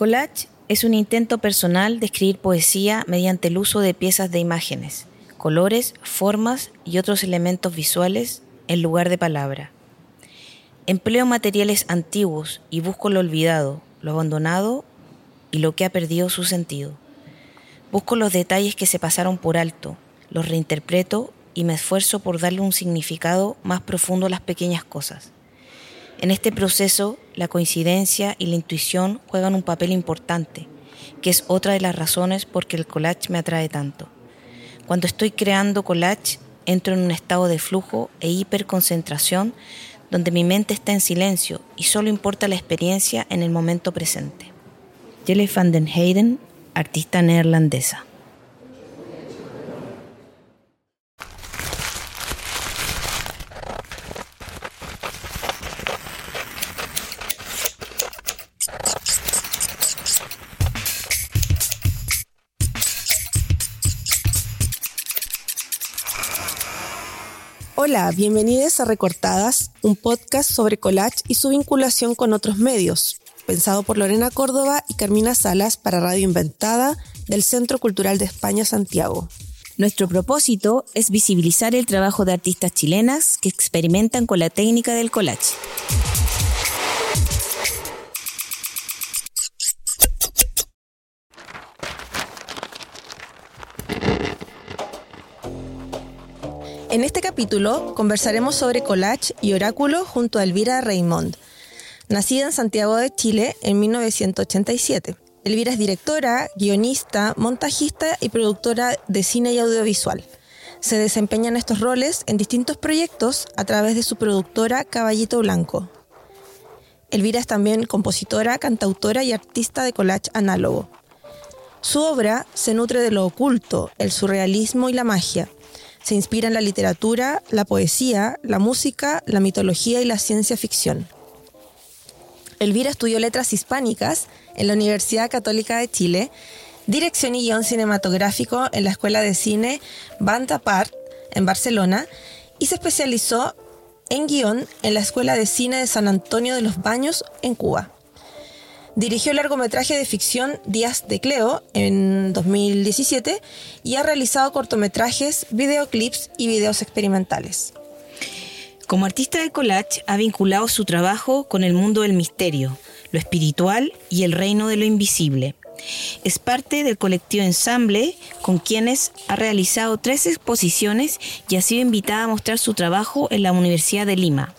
collage es un intento personal de escribir poesía mediante el uso de piezas de imágenes, colores, formas y otros elementos visuales en lugar de palabra. Empleo materiales antiguos y busco lo olvidado, lo abandonado y lo que ha perdido su sentido. Busco los detalles que se pasaron por alto, los reinterpreto y me esfuerzo por darle un significado más profundo a las pequeñas cosas. En este proceso, la coincidencia y la intuición juegan un papel importante, que es otra de las razones por que el collage me atrae tanto. Cuando estoy creando collage, entro en un estado de flujo e hiperconcentración donde mi mente está en silencio y solo importa la experiencia en el momento presente. Jelle van den Heyden, artista neerlandesa. Hola, bienvenidos a Recortadas, un podcast sobre collage y su vinculación con otros medios, pensado por Lorena Córdoba y Carmina Salas para Radio Inventada del Centro Cultural de España Santiago. Nuestro propósito es visibilizar el trabajo de artistas chilenas que experimentan con la técnica del collage. En este capítulo conversaremos sobre collage y oráculo junto a Elvira Raymond, nacida en Santiago de Chile en 1987. Elvira es directora, guionista, montajista y productora de cine y audiovisual. Se desempeña en estos roles en distintos proyectos a través de su productora Caballito Blanco. Elvira es también compositora, cantautora y artista de collage análogo. Su obra se nutre de lo oculto, el surrealismo y la magia, se inspira en la literatura, la poesía, la música, la mitología y la ciencia ficción. Elvira estudió letras hispánicas en la Universidad Católica de Chile, dirección y guion cinematográfico en la Escuela de Cine Banda Part en Barcelona y se especializó en guion en la Escuela de Cine de San Antonio de los Baños en Cuba. Dirigió el largometraje de ficción Días de Cleo en 2017 y ha realizado cortometrajes, videoclips y videos experimentales. Como artista de collage ha vinculado su trabajo con el mundo del misterio, lo espiritual y el reino de lo invisible. Es parte del colectivo Ensamble, con quienes ha realizado tres exposiciones y ha sido invitada a mostrar su trabajo en la Universidad de Lima.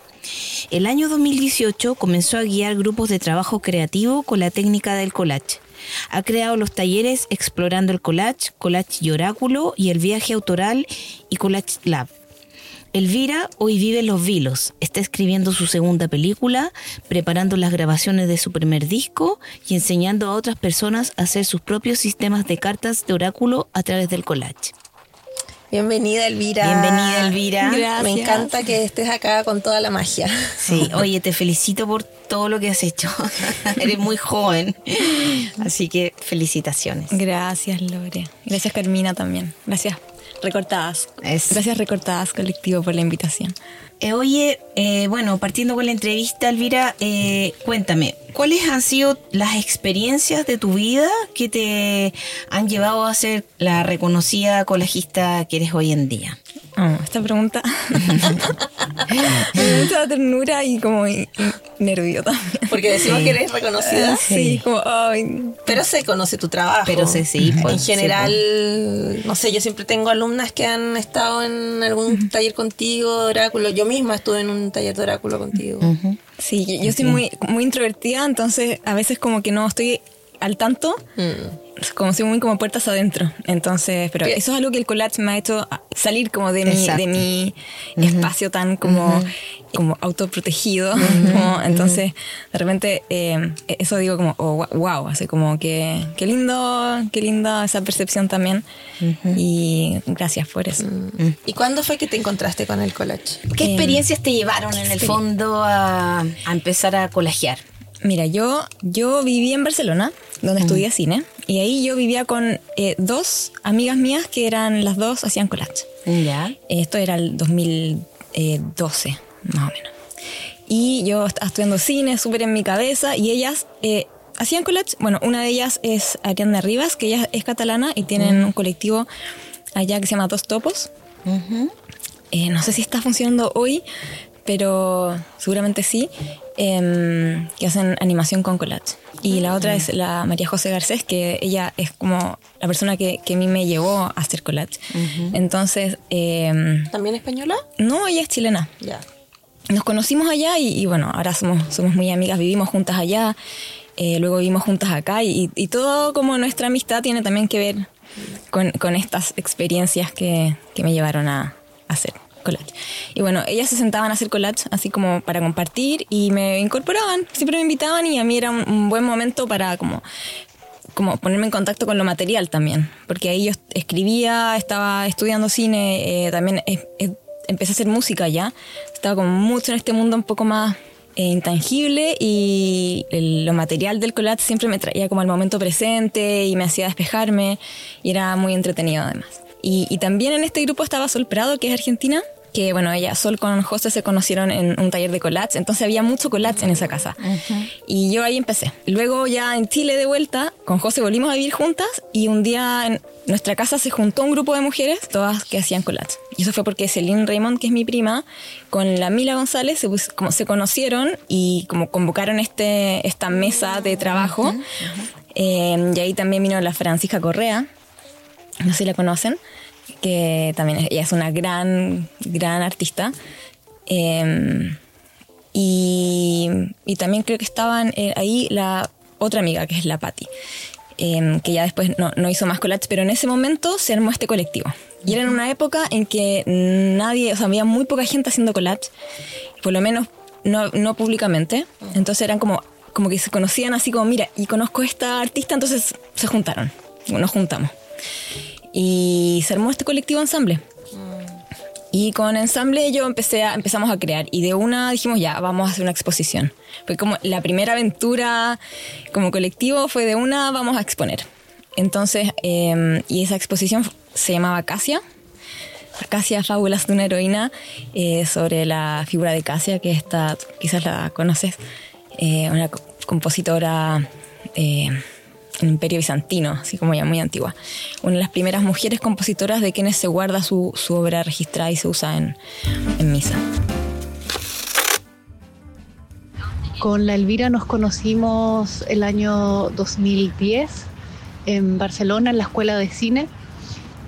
El año 2018 comenzó a guiar grupos de trabajo creativo con la técnica del collage. Ha creado los talleres Explorando el Collage, Collage y Oráculo y el viaje autoral y Collage Lab. Elvira hoy vive en Los Vilos, está escribiendo su segunda película, preparando las grabaciones de su primer disco y enseñando a otras personas a hacer sus propios sistemas de cartas de oráculo a través del collage. Bienvenida, Elvira. Bienvenida, Elvira. Gracias. Me encanta que estés acá con toda la magia. Sí, oye, te felicito por todo lo que has hecho. Eres muy joven. Así que felicitaciones. Gracias, Lore. Gracias, Carmina, también. Gracias, Recortadas. Gracias, Recortadas Colectivo, por la invitación. Eh, oye, eh, bueno, partiendo con la entrevista, Elvira, eh, cuéntame, ¿cuáles han sido las experiencias de tu vida que te han llevado a ser la reconocida colajista que eres hoy en día? Oh, esta pregunta me mucha ternura y como nervio también. Porque decimos que eres reconocida. Sí, como, ay. Pero se conoce tu trabajo. Pero se sí. en general, no sé, yo siempre tengo alumnas que han estado en algún taller contigo, oráculo. Yo misma estuve en un taller de oráculo contigo. Sí, yo, soy muy, muy introvertida, entonces a veces como que no estoy al tanto. Mm como si muy como puertas adentro. Entonces, pero eso es algo que el collage me ha hecho salir como de mi, de mi espacio tan como, como autoprotegido. entonces, de repente, eh, eso digo como, oh, wow, así como que, qué lindo, qué linda esa percepción también. Y gracias por eso. Mm. ¿Y cuándo fue que te encontraste con el collage? ¿Qué em, experiencias te llevaron en el fondo a, a empezar a collagear? Mira, yo, yo viví en Barcelona, donde estudié cine, y ahí yo vivía con eh, dos amigas mías que eran las dos, hacían collage. Ya. Esto era el 2012, más o menos. Y yo estaba estudiando cine, súper en mi cabeza, y ellas eh, hacían collage. Bueno, una de ellas es Ariana Rivas, que ella es catalana y tienen un colectivo allá que se llama Dos Topos. Eh, no sé si está funcionando hoy, pero seguramente sí, em, que hacen animación con collage. Y la otra es la María José Garcés, que ella es como la persona que, que a mí me llevó a hacer collage. Entonces... Em, ¿También española? No, ella es chilena. Ya. Nos conocimos allá y, bueno, ahora somos, somos muy amigas, vivimos juntas allá, eh, luego vivimos juntas acá y, y, todo como nuestra amistad tiene también que ver con, con estas experiencias que, que me llevaron a hacer collage. Y bueno, ellas se sentaban a hacer collage así como para compartir y me incorporaban, siempre me invitaban y a mí era un, buen momento para como como ponerme en contacto con lo material también, porque ahí yo escribía, estaba estudiando cine, eh, también empecé a hacer música ya, estaba como mucho en este mundo un poco más eh, intangible y lo material del collage siempre me traía como al momento presente y me hacía despejarme y era muy entretenido además. Y, también en este grupo estaba Sol Prado, que es argentina, que bueno, ella, Sol con José se conocieron en un taller de collage, entonces había mucho collage en esa casa. Y yo ahí empecé. Luego ya en Chile de vuelta, con José volvimos a vivir juntas y un día en nuestra casa se juntó un grupo de mujeres, todas que hacían collage. Y eso fue porque Celine Raymond, que es mi prima, con la Mila González se, como se conocieron y como convocaron este, esta mesa de trabajo. Eh, y ahí también vino la Francisca Correa, no sé si la conocen, que también ella es una gran, gran artista. Em, y, y, también creo que estaban eh, ahí la otra amiga, que es la Patti, em, que ya después no, no, hizo más collage, pero en ese momento se armó este colectivo. Y era en una época en que nadie, o sea, había muy poca gente haciendo collage, por lo menos no, no públicamente. Entonces eran como, como que se conocían así como, mira, y conozco a esta artista, entonces se juntaron, nos juntamos. Y se armó este colectivo ensamble. Y con ensamble yo empecé a, empezamos a crear y de una dijimos ya, vamos a hacer una exposición. Fue como la primera aventura como colectivo fue de una, vamos a exponer. Entonces, em, y esa exposición se llamaba Casia. Casia, Fábulas de una heroína, eh, sobre la figura de Casia, que está, quizás la conoces, eh, una compositora eh, el Imperio Bizantino, así como ya muy antigua. Una de las primeras mujeres compositoras de quienes se guarda su, obra registrada y se usa en, en misa. Con la Elvira nos conocimos el año 2010 en Barcelona, en la Escuela de Cine,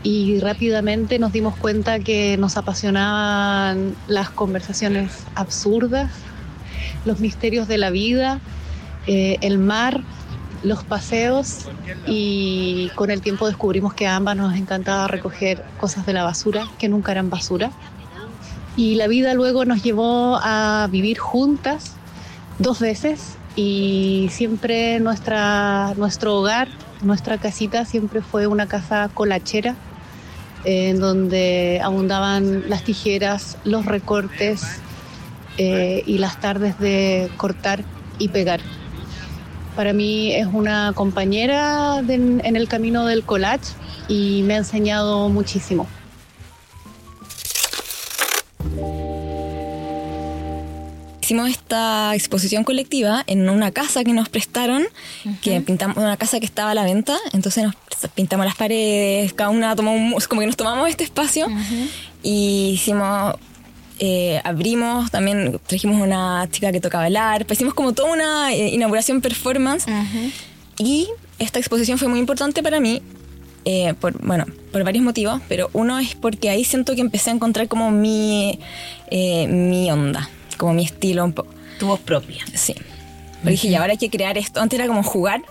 y rápidamente nos dimos cuenta que nos apasionaban las conversaciones absurdas, los misterios de la vida, eh, el mar los paseos y con el tiempo descubrimos que a ambas nos encantaba recoger cosas de la basura que nunca eran basura. Y la vida luego nos llevó a vivir juntas dos veces y siempre nuestra, nuestro hogar, nuestra casita siempre fue una casa colachera en donde abundaban las tijeras, los recortes eh, y las tardes de cortar y pegar. Para mí es una compañera en el camino del collage y me ha enseñado muchísimo. Hicimos esta exposición colectiva en una casa que nos prestaron, que pintamos una casa que estaba a la venta, entonces nos pintamos las paredes, cada una tomó un, como que nos tomamos este espacio y hicimos eh, abrimos, también trajimos una chica que tocaba el arpa, hicimos como toda una eh, inauguración performance. Y esta exposición fue muy importante para mí, eh, por, bueno, por varios motivos, pero uno es porque ahí siento que empecé a encontrar como mi, mi onda, como mi estilo un poco. Tu voz propia. Sí. Pero dije, ya, ahora hay que crear esto. Antes era como jugar.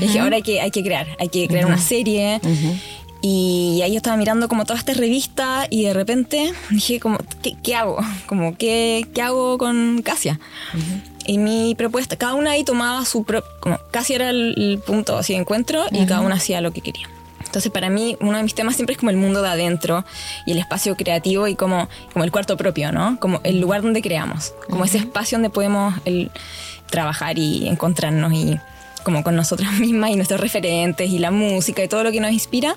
Dije, ahora hay que, hay que crear. Hay que crear una serie. Y ahí yo estaba mirando como toda esta revista y de repente dije como, ¿qué, hago? Como, ¿qué, ¿qué, hago con Casia? Y mi propuesta, cada una ahí tomaba su... Pro, como Casia era el, punto así de encuentro y cada una hacía lo que quería. Entonces para mí uno de mis temas siempre es como el mundo de adentro y el espacio creativo y como, como el cuarto propio, ¿no? Como el lugar donde creamos, como ese espacio donde podemos el, trabajar y encontrarnos y como con nosotras mismas y nuestros referentes y la música y todo lo que nos inspira.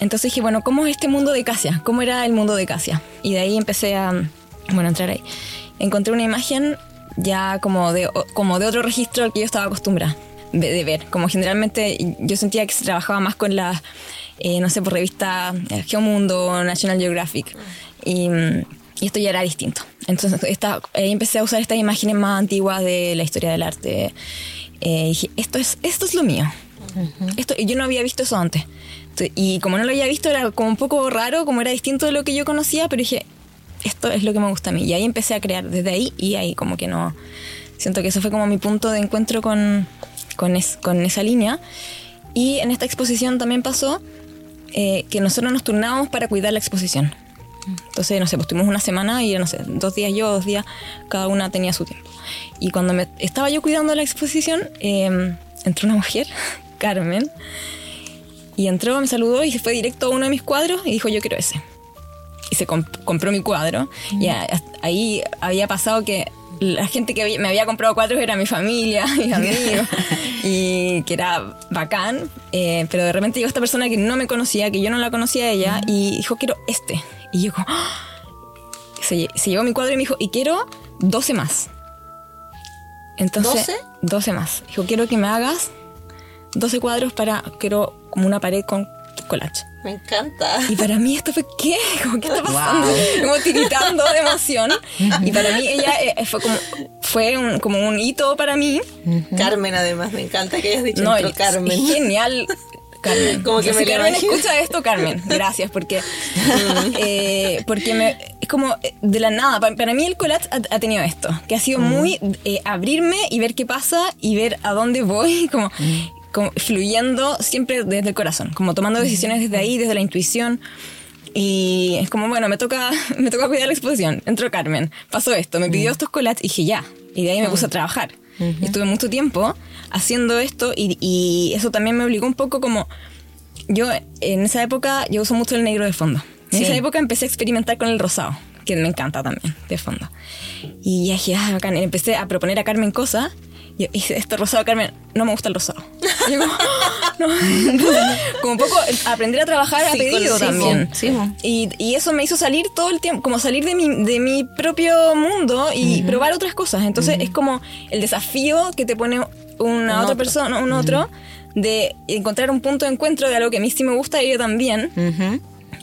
Entonces dije, bueno, ¿cómo es este mundo de Casia? ¿Cómo era el mundo de Casia? Y de ahí empecé a, bueno, entrar ahí. Encontré una imagen ya como de, como de otro registro al que yo estaba acostumbrada. de, ver. Como generalmente yo sentía que se trabajaba más con la, eh, no sé, por revista eh, Geomundo, National Geographic. Y, y, esto ya era distinto. Entonces esta, ahí empecé a usar estas imágenes más antiguas de la historia del arte. Eh, dije, esto es, esto es lo mío. esto, yo no había visto eso antes. Y como no lo había visto, era como un poco raro, como era distinto de lo que yo conocía, pero dije, esto es lo que me gusta a mí. Y ahí empecé a crear desde ahí y ahí como que no... Siento que eso fue como mi punto de encuentro con, con, con esa línea. Y en esta exposición también pasó eh, que nosotros nos turnábamos para cuidar la exposición. Entonces, no sé, pues tuvimos una semana y, no sé, dos días yo, dos días, cada una tenía su tiempo. Y cuando me, estaba yo cuidando la exposición, em, entró una mujer, Carmen, y entró, me saludó y se fue directo a uno de mis cuadros y dijo, yo quiero ese. Y se compró mi cuadro. Y ahí había pasado que la gente que me había comprado cuadros era mi familia, mis amigos, y que era bacán. Eh, pero de repente llegó esta persona que no me conocía, que yo no la conocía a ella, y dijo, quiero este. Y yo como, ¡Ah! se, se, llevó mi cuadro y me dijo, y quiero 12 más. Entonces, ¿12? 12 más. Dijo, quiero que me hagas 12 cuadros para, quiero como una pared con collage. Me encanta. Y para mí esto fue, ¿qué? ¿Qué está pasando? Como tiritando de emoción. Y para mí ella eh, fue como fue un, como un hito para mí. Carmen además, me encanta que hayas dicho no, Carmen. genial. Carmen. Como que me Carmen escucha esto, Carmen. Gracias, porque, eh, porque me, es como eh, de la nada. Para, mí el collage ha, tenido esto, que ha sido muy abrirme y ver qué pasa y ver a dónde voy. Como, como fluyendo siempre desde el corazón, como tomando decisiones desde ahí, desde la intuición. Y es como, bueno, me toca, me toca cuidar la exposición. Entró Carmen, pasó esto, me pidió estos collages y dije ya. Y de ahí me puse a trabajar. estuve mucho tiempo haciendo esto y, y, eso también me obligó un poco como... Yo en esa época, yo uso mucho el negro de fondo. En esa época empecé a experimentar con el rosado, que me encanta también, de fondo. Y ya dije, ah, bacán. Empecé a proponer a Carmen cosas y hice este rosado, Carmen, no me gusta el rosado. como, un poco aprender a trabajar a pedido también. y, y, eso me hizo salir todo el tiempo, como salir de mi, de mi propio mundo y probar otras cosas. Entonces es como el desafío que te pone una otra persona, un otro, de encontrar un punto de encuentro de algo que a mí sí me gusta y yo también.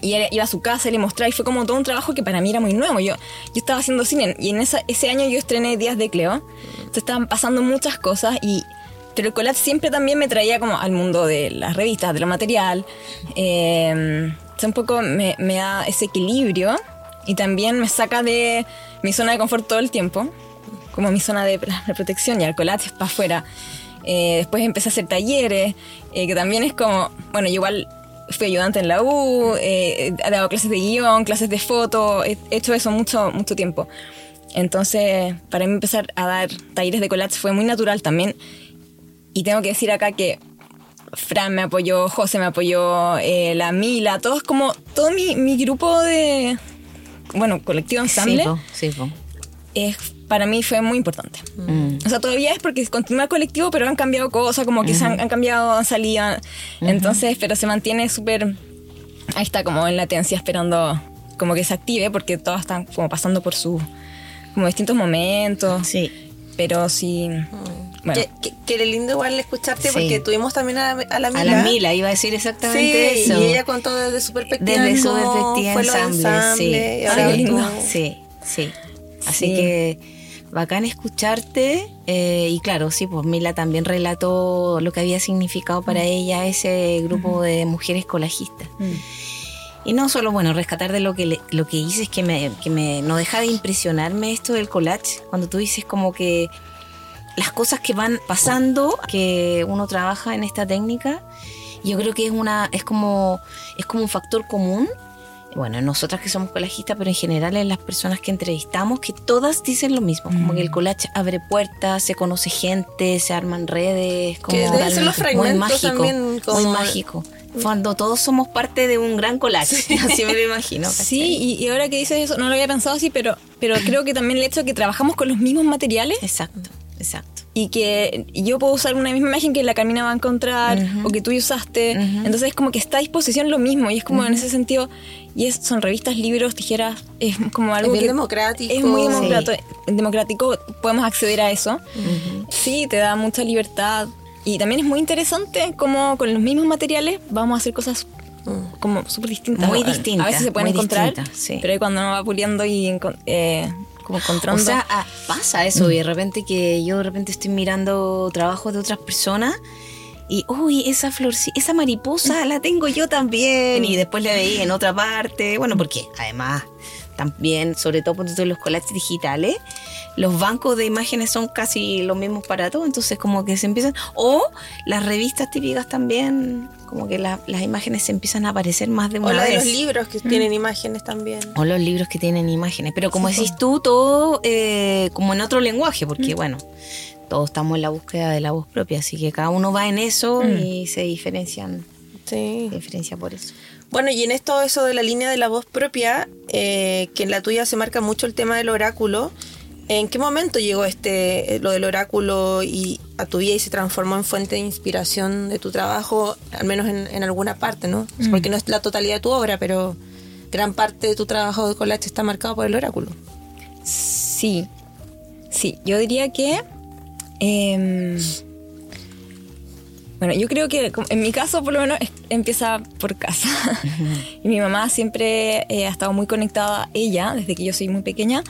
Y iba a su casa y le mostraba y fue como todo un trabajo que para mí era muy nuevo. Yo, yo estaba haciendo cine y en esa, ese año yo estrené Días de Cleo. Se estaban pasando muchas cosas y... Pero el collage siempre también me traía como al mundo de las revistas, de lo material. Eh, un poco me, me da ese equilibrio y también me saca de mi zona de confort todo el tiempo, como mi zona de, protección y collage es para afuera. Eh, después empecé a hacer talleres, eh, que también es como, bueno, igual fui ayudante en la U, eh, he dado clases de guion, clases de foto, he hecho eso mucho, mucho tiempo. Entonces, para mí empezar a dar talleres de collage fue muy natural también. Y tengo que decir acá que Fran me apoyó, José me apoyó, eh, la Mila, todos como, todo mi, mi, grupo de, bueno, colectivo ensamble. Sí, sí, es para mí fue muy importante. Mm. O sea, todavía es porque continúa el colectivo, pero han cambiado cosas, como que se han, cambiado, han salido. Entonces, pero se mantiene súper. Ahí está, como en latencia, esperando como que se active, porque todos están como pasando por sus como distintos momentos. Sí. Pero sí. Mm. Bueno. Qué, lindo igual escucharte porque tuvimos también a, la Mila. A la Mila, iba a decir exactamente sí, eso. Y ella contó desde su perspectiva. Desde su perspectiva ensamble, sí. sí, sí, Así que bacán escucharte. Eh, y claro, sí, pues Mila también relató lo que había significado para mm. ella ese grupo de mujeres colajistas. Mm. Y no solo, bueno, rescatar de lo que, lo que dices, que, me, que me, no deja de impresionarme esto del collage, cuando tú dices como que las cosas que van pasando, que uno trabaja en esta técnica, yo creo que es una es como es como un factor común bueno, nosotras que somos colajistas, pero en general en las personas que entrevistamos, que todas dicen lo mismo, como que el mm. collage abre puertas, se conoce gente, se arman redes, como que deben ser los fragmentos muy mágico, también muy mágico. Cuando todos somos parte de un gran collage, así me lo imagino. Sí, y, ahora que dices eso, no lo había pensado así, pero, pero creo que también el hecho de que trabajamos con los mismos materiales. Exacto, exacto y que yo puedo usar una misma imagen que la Carmina va a encontrar o que tú usaste. Entonces es como que está a disposición lo mismo y es como en ese sentido, y es, son revistas, libros, tijeras, es como algo... Es democrático. Es muy democrático, podemos acceder a eso. Sí, te da mucha libertad Y también es muy interesante cómo con los mismos materiales vamos a hacer cosas como súper distintas. Muy distintas. A veces se pueden encontrar, pero ahí cuando uno va puliendo y eh, como encontrando... O sea, ah, pasa eso y de repente que yo de repente estoy mirando trabajos de otras personas y, uy, esa flor, esa mariposa la tengo yo también. Y después la veí en otra parte. Bueno, porque además también, sobre todo por los collages digitales, los bancos de imágenes son casi los mismos para todos, entonces como que se empiezan, o las revistas típicas también, como que las imágenes se empiezan a aparecer más de una o vez. los libros que tienen imágenes también. O los libros que tienen imágenes, pero como decís tú, todo eh, como en otro lenguaje, porque bueno, todos estamos en la búsqueda de la voz propia, así que cada uno va en eso mm. y se diferencian. Sí. Se diferencia por eso. Bueno, y en esto eso de la línea de la voz propia, eh, que en la tuya se marca mucho el tema del oráculo, ¿en qué momento llegó este eh, lo del oráculo y a tu vida y se transformó en fuente de inspiración de tu trabajo, al menos en, alguna parte, ¿no? Mm. Porque no es la totalidad de tu obra, pero gran parte de tu trabajo de collage está marcado por el oráculo. Sí, sí, yo diría que... Em, bueno, yo creo que en mi caso por lo menos empieza por casa. y mi mamá siempre eh, ha estado muy conectada, ella, desde que yo soy muy pequeña,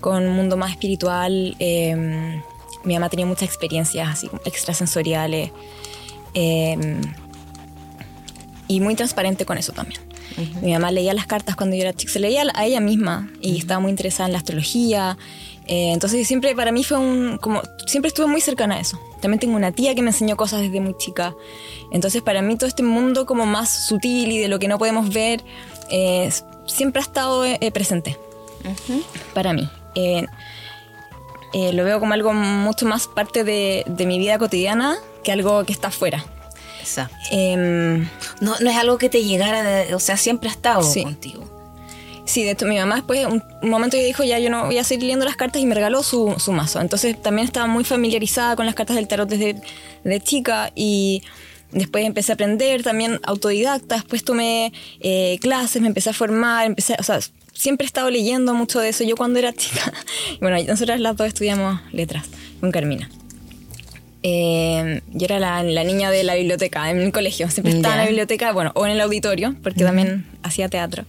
con un mundo más espiritual. Em, mi mamá tenía muchas experiencias así extrasensoriales. Em, y muy transparente con eso también. Mi mamá leía las cartas cuando yo era chica, se leía a ella misma y estaba muy interesada en la astrología. Eh, entonces siempre para mí fue un, como, siempre estuve muy cercana a eso. También tengo una tía que me enseñó cosas desde muy chica. Entonces para mí todo este mundo como más sutil y de lo que no podemos ver, eh, siempre ha estado eh, presente para mí. lo veo como algo mucho más parte de, de, mi vida cotidiana que algo que está afuera. Em, no, no es algo que te llegara, o sea, siempre ha estado contigo. Sí, de hecho mi mamá después, un, momento ya dijo, ya yo no voy a seguir leyendo las cartas y me regaló su, su mazo. Entonces también estaba muy familiarizada con las cartas del tarot desde de chica y después empecé a aprender también autodidacta, después tomé eh, clases, me empecé a formar, empecé, o sea, siempre he estado leyendo mucho de eso. Yo cuando era chica, bueno, nosotras las dos estudiamos letras con Carmina. Eh, yo era la, niña de la biblioteca en el colegio, siempre estaba en la biblioteca, bueno, o en el auditorio, porque también hacía teatro.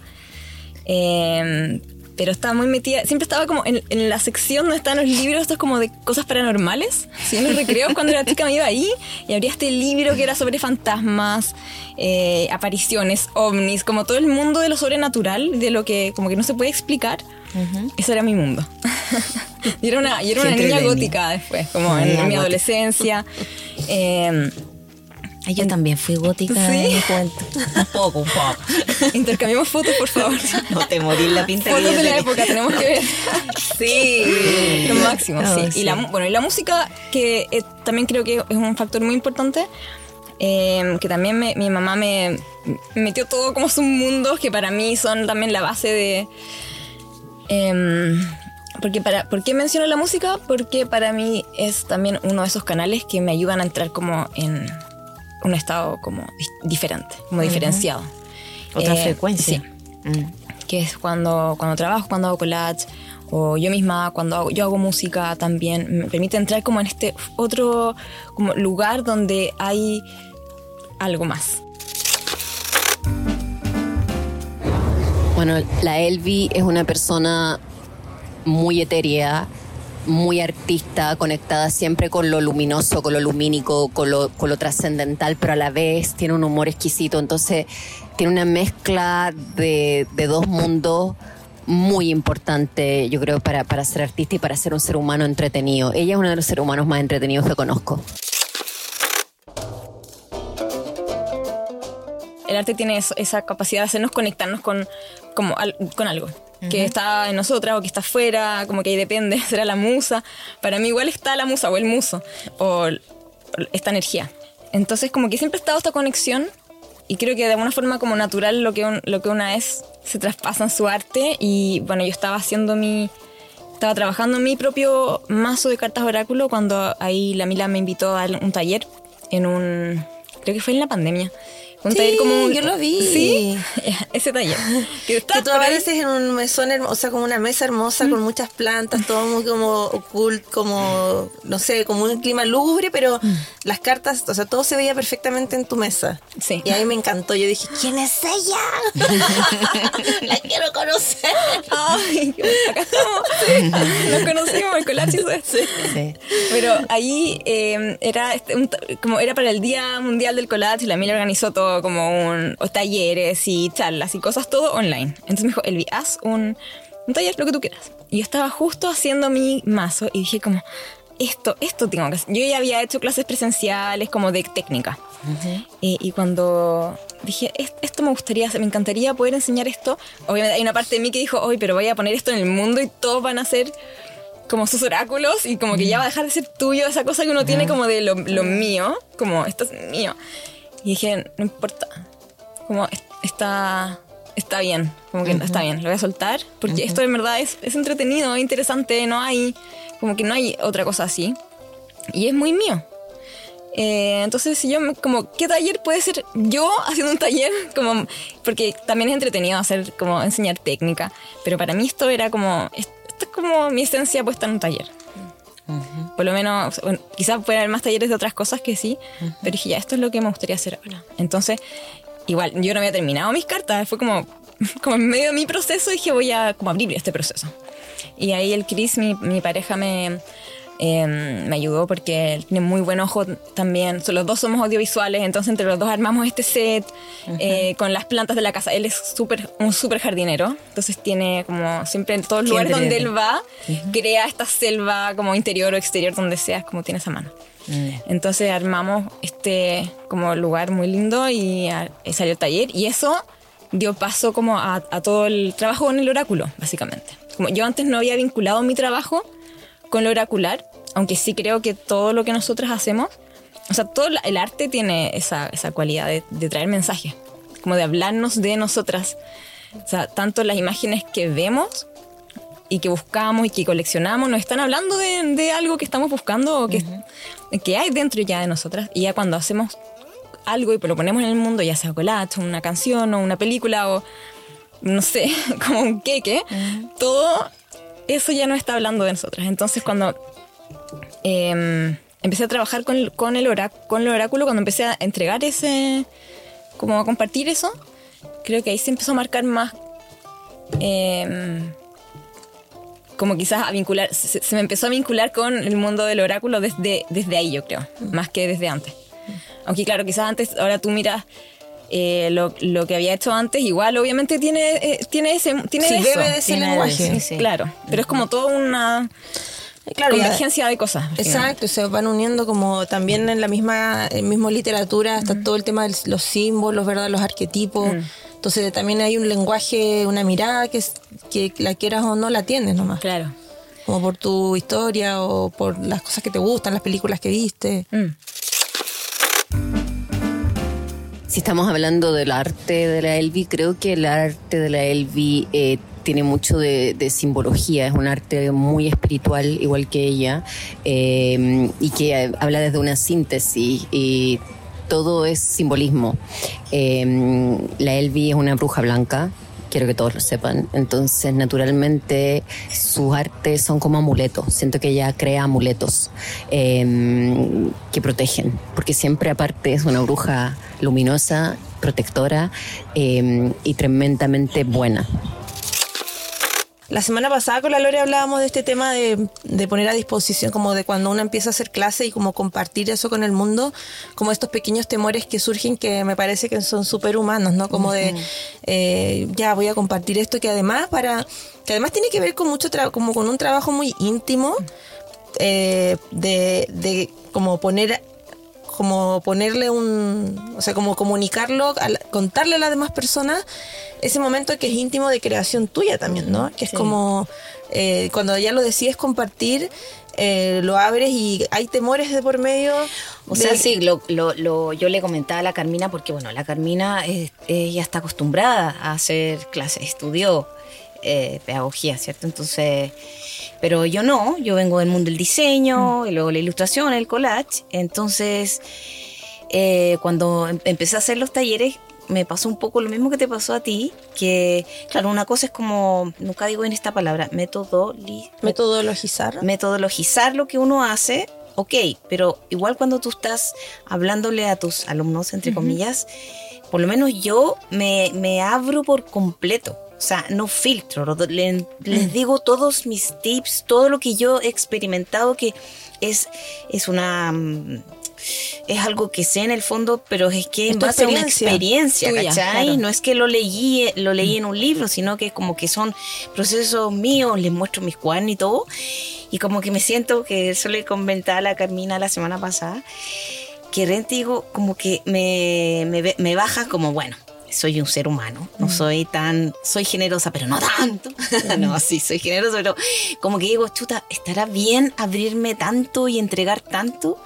Em, pero estaba muy metida, siempre estaba como en, la sección donde están los libros, estos como de cosas paranormales. Si en los recreos, cuando era chica me iba ahí y abría este libro que era sobre fantasmas, eh, apariciones, ovnis, como todo el mundo de lo sobrenatural, de lo que como que no se puede explicar. Ese era mi mundo. y era una, era una niña gótica después, como en, mi adolescencia. Eh, yo también fui gótica ¿Sí? en Un poco, un poco. Intercambiamos fotos, por favor. No te morís la pinta Fotos de la época, tenemos que ver. Sí. Lo máximo, sí. Y la, bueno, y la música, que eh, también creo que es un factor muy importante, eh, que también mi mamá me metió todo como sus mundos, que para mí son también la base de... Em, porque para, ¿Por qué menciono la música? Porque para mí es también uno de esos canales que me ayudan a entrar como en un estado como diferente, como diferenciado. Otra eh, frecuencia. Sí. Mm. Que es cuando, cuando trabajo, cuando hago collage, o yo misma cuando hago, yo hago música también, me permite entrar como en este otro como lugar donde hay algo más. Bueno, la Elvi es una persona muy etérea, muy artista, conectada siempre con lo luminoso, con lo lumínico, con lo, con lo trascendental, pero a la vez tiene un humor exquisito. Entonces tiene una mezcla de, de dos mundos muy importante, yo creo, para, para ser artista y para ser un ser humano entretenido. Ella es uno de los seres humanos más entretenidos que conozco. El arte tiene esa capacidad de hacernos conectarnos con, como, con algo que está en nosotras o que está afuera, como que ahí depende, será la musa. Para mí igual está la musa o el muso o esta energía. Entonces como que siempre ha estado esta conexión y creo que de alguna forma como natural lo que, lo que una es se traspasa en su arte y bueno, yo estaba haciendo mi... Estaba trabajando en mi propio mazo de cartas oráculo cuando ahí la Mila me invitó a un taller en un... Creo que fue en la pandemia Un taller como un, yo lo vi. Sí, ese taller. Que, tú apareces en un mesón hermoso, o sea, como una mesa hermosa con muchas plantas, todo muy como oculto, como, no sé, como un clima lúgubre, pero las cartas, o sea, todo se veía perfectamente en tu mesa. Sí. Y ahí me encantó. Yo dije, ¿quién es ella? La quiero conocer. Ay, acá estamos. Nos conocimos, el collage sí. sí. Pero ahí eh, era, este, como era para el Día Mundial del Collage y la Mila organizó todo como un, talleres y charlas y cosas, todo online. Entonces me dijo, Elvi, haz un, un taller, lo que tú quieras. Y yo estaba justo haciendo mi mazo y dije como, esto, esto tengo que hacer. Yo ya había hecho clases presenciales como de técnica. y, cuando dije, esto me gustaría, me encantaría poder enseñar esto, obviamente hay una parte de mí que dijo, hoy pero voy a poner esto en el mundo y todos van a ser como sus oráculos y como que ya va a dejar de ser tuyo esa cosa que uno tiene como de lo, lo mío, como esto es mío. Y dije, no importa, como está, está bien, como que está bien, lo voy a soltar, porque esto en verdad es, es entretenido, interesante, no hay, como que no hay otra cosa así. Y es muy mío. Eh, entonces, si yo, como, ¿qué taller puede ser yo haciendo un taller? Como, porque también es entretenido hacer, como, enseñar técnica. Pero para mí esto era como, esto es como mi esencia puesta en un taller. Por lo menos, quizás pueden haber más talleres de otras cosas que sí, pero dije, ya, esto es lo que me gustaría hacer ahora. Entonces, igual, yo no había terminado mis cartas, fue como, como en medio de mi proceso, dije, voy a como abrir este proceso. Y ahí el Chris, mi, mi pareja, me, Em, me ayudó porque tiene muy buen ojo también. Los dos somos audiovisuales, entonces entre los dos armamos este set eh, con las plantas de la casa. Él es súper un súper jardinero, entonces tiene como siempre en todos los lugares donde él va, crea esta selva como interior o exterior, donde sea, como tiene esa mano. Entonces armamos este como lugar muy lindo y, salió el taller y eso dio paso como a, a todo el trabajo con el oráculo, básicamente. Como yo antes no había vinculado mi trabajo con lo oracular, aunque sí creo que todo lo que nosotros hacemos, o sea, todo el arte tiene esa, esa cualidad de, traer mensajes, como de hablarnos de nosotras. O sea, tanto las imágenes que vemos y que buscamos y que coleccionamos nos están hablando de, de algo que estamos buscando o que, que hay dentro ya de nosotras. Y ya cuando hacemos algo y lo ponemos en el mundo, ya sea collage, una canción o una película o no sé, como un queque, todo eso ya no está hablando de nosotras. Entonces cuando em, empecé a trabajar con, el con el oráculo, cuando empecé a entregar ese, como a compartir eso, creo que ahí se empezó a marcar más, em, como quizás a vincular, se, me empezó a vincular con el mundo del oráculo desde, desde ahí, yo creo, más que desde antes. Aunque claro, quizás antes, ahora tú miras eh, lo, lo, que había hecho antes, igual obviamente tiene, eh, tiene ese tiene sí, debe de ese lenguaje. Claro, pero es como toda una claro, convergencia de cosas. Exacto, se van uniendo como también en la misma en mismo literatura está todo el tema de los símbolos, ¿verdad? Los arquetipos. Entonces también hay un lenguaje, una mirada que, que la quieras o no la tienes nomás. Claro. Como por tu historia o por las cosas que te gustan, las películas que viste. Mm. Si estamos hablando del arte de la Elvi, creo que el arte de la Elvi eh, tiene mucho de, simbología, es un arte muy espiritual, igual que ella, eh, y que habla desde una síntesis y todo es simbolismo. Eh, la Elvi es una bruja blanca, quiero que todos lo sepan. Entonces, naturalmente, sus artes son como amuletos. Siento que ella crea amuletos que protegen, porque siempre aparte es una bruja luminosa, protectora em, y tremendamente buena. La semana pasada con la Lore hablábamos de este tema de, poner a disposición, como de cuando uno empieza a hacer clase y como compartir eso con el mundo, como estos pequeños temores que surgen que me parece que son súper humanos, ¿no? Como de, eh, ya voy a compartir esto, que además para, que además tiene que ver con mucho, como con un trabajo muy íntimo, eh, de, de como poner como ponerle un, o sea, como comunicarlo, contarle a las demás personas ese momento que es íntimo de creación tuya también, ¿no? Que es como eh, cuando ya lo decides compartir, eh, lo abres y hay temores de por medio. O sea, sí, lo, lo, yo le comentaba a la Carmina porque, bueno, la Carmina ella está acostumbrada a hacer clases, estudió eh, pedagogía, ¿cierto? Entonces, pero yo no, yo vengo del mundo del diseño, mm. luego la ilustración, el collage, entonces eh, cuando em- empecé a hacer los talleres, me pasó un poco lo mismo que te pasó a ti, que, claro, una cosa es como, nunca digo en esta palabra, metodoli- Metodologizar. metodologizar lo que uno hace, ok, pero igual cuando tú estás hablándole a tus alumnos, entre comillas, por lo menos yo me, me abro por completo. O sea, no filtro, les digo todos mis tips, todo lo que yo he experimentado, que es, es una... mm, Es algo que sé en el fondo, pero es que Es en base a una experiencia. Tuya, ¿cachai? claro. No es que lo leí, lo leí en un libro, sino que como que son procesos míos, les muestro mis cuadernos y todo. Y como que me siento, que eso le comentaba a la Carmina la semana pasada, que realmente digo, como que me, me baja como, bueno, soy un ser humano, no soy tan, soy generosa, pero no tanto. no, sí, soy generosa, pero como que digo, chuta, ¿estará bien abrirme tanto y entregar tanto?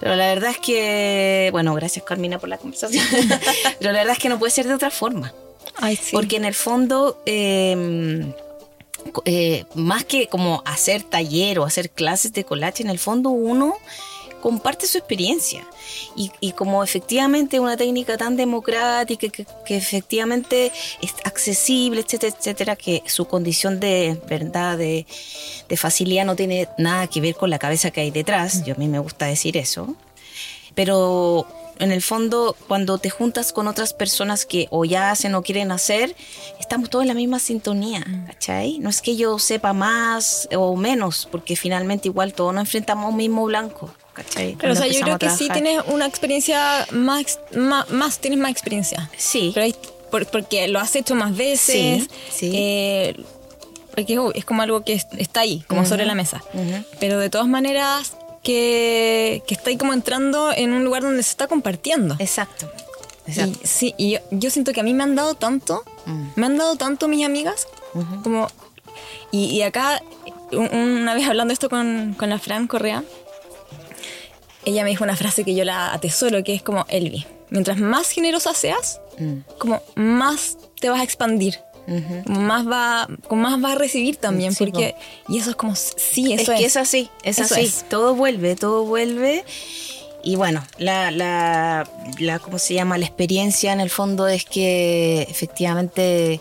Pero la verdad es que, bueno, gracias Carmina por la conversación, pero la verdad es que no puede ser de otra forma. Ay, sí. Porque en el fondo, eh, eh, más que como hacer taller o hacer clases de collage, en el fondo uno comparte su experiencia. Y, y como efectivamente una técnica tan democrática, que, que efectivamente es accesible, etcétera, etcétera, que su condición de verdad, de, de facilidad no tiene nada que ver con la cabeza que hay detrás. Yo a mí me gusta decir eso pero en el fondo cuando te juntas con otras personas que o ya hacen o quieren hacer, estamos todos en la misma sintonía, ¿cachai? No es que yo sepa más o menos, porque finalmente igual todos nos enfrentamos a un mismo blanco, ¿cachai? Pero, o sea, yo creo que sí tienes una experiencia más, más, más tienes más experiencia. Sí. Pero hay- por- porque lo has hecho más veces. Sí, sí. eh, porque es como algo que es- está ahí, como sobre la mesa. Pero de todas maneras, que, que está ahí como entrando en un lugar donde se está compartiendo. Exacto. Y, Exacto. sí, y yo, yo siento que a mí me han dado tanto, Mm. me han dado tanto mis amigas, como... Y, y acá, un- una vez hablando esto con, con la Fran Correa, ella me dijo una frase que yo la atesoro, que es como, Elvi, mientras más generosa seas, Mm. como más te vas a expandir. más va más vas a recibir también Sí, porque y eso es como sí eso es es, que es así, es Eso así. es. Todo vuelve, todo vuelve. Y bueno, la, la, la, ¿cómo se llama? La experiencia en el fondo es que efectivamente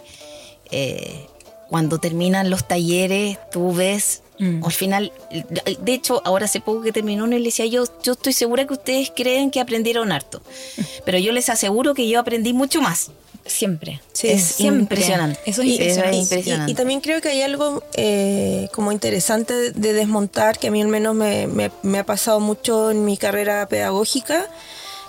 eh, cuando terminan los talleres, tú ves, Mm. al final, de hecho, ahora hace poco que terminó uno y le decía yo, yo estoy segura que ustedes creen que aprendieron harto, pero yo les aseguro que yo aprendí mucho más. siempre Sí, es siempre. impresionante. Eso es Y- impresionante. es Y- impresionante. Y, y también creo que hay algo eh, como interesante de, de desmontar, que a mí al menos me, me- me ha pasado mucho en mi carrera pedagógica.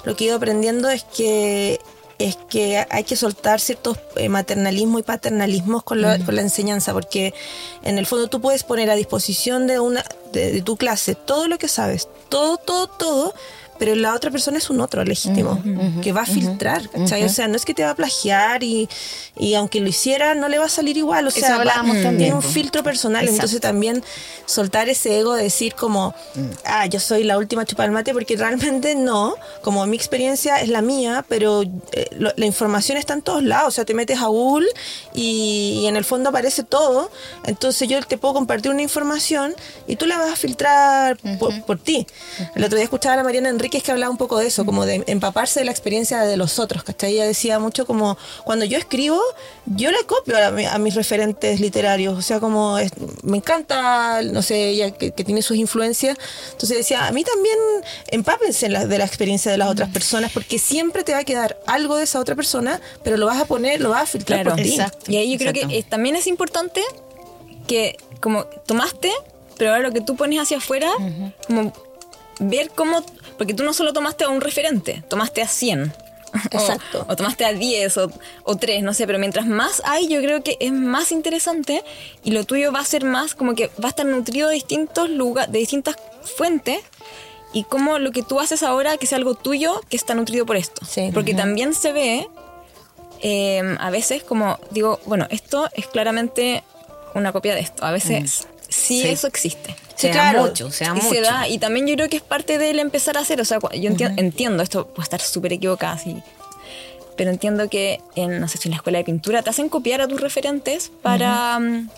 Lo que he ido aprendiendo es que es que hay que soltar ciertos eh, maternalismos y paternalismos con la, con la enseñanza, porque en el fondo tú puedes poner a disposición de una de, de tu clase todo lo que sabes, todo, todo, todo, pero la otra persona es un otro legítimo, que va a filtrar, ¿cachai? O sea, no es que te va a plagiar y, y aunque lo hiciera no le va a salir igual, o sea, va- hablábamos también, tiene un filtro personal, Exacto. entonces también soltar ese ego de decir como, ah, yo soy la última chupa del mate, porque realmente no, como mi experiencia es la mía, pero eh, lo- la información está en todos lados, o sea, te metes a Google y, y en el fondo aparece todo, entonces yo te puedo compartir una información y tú la vas a filtrar por, por ti. El otro día escuchaba a la Mariana Enríquez que hablaba un poco de eso, como de empaparse de la experiencia de los otros, ¿cachai? Ella decía mucho como, cuando yo escribo, yo le copio a, mi- a mis referentes literarios, o sea, como es- me encanta, no sé, ella que, que tiene sus influencias, entonces decía, a mí también empápense en la- de la experiencia de las otras personas, porque siempre te va a quedar algo de esa otra persona, pero lo vas a poner, lo vas a filtrar Claro, por ti. exacto. Y ahí yo creo Exacto. que eh, también es importante que como tomaste, pero ahora lo que tú pones hacia afuera, como ver cómo, porque tú no solo tomaste a un referente, tomaste a 100. O- Exacto. O, tomaste a 10 o, o 3, no sé, pero mientras más hay, yo creo que es más interesante y lo tuyo va a ser más como que va a estar nutrido de distintos lugares, de distintas fuentes y como lo que tú haces ahora que sea algo tuyo que está nutrido por esto. Sí. Porque también se ve eh, a veces como digo, bueno, esto es claramente una copia de esto. A veces sí, Sí. eso existe. Se Sí, da claro. mucho, se da y mucho. se da, y también yo creo que es parte del empezar a hacer. O sea, yo enti- entiendo, esto puede estar súper equivocada, sí. Pero entiendo que en, no sé si en la escuela de pintura te hacen copiar a tus referentes para. mm,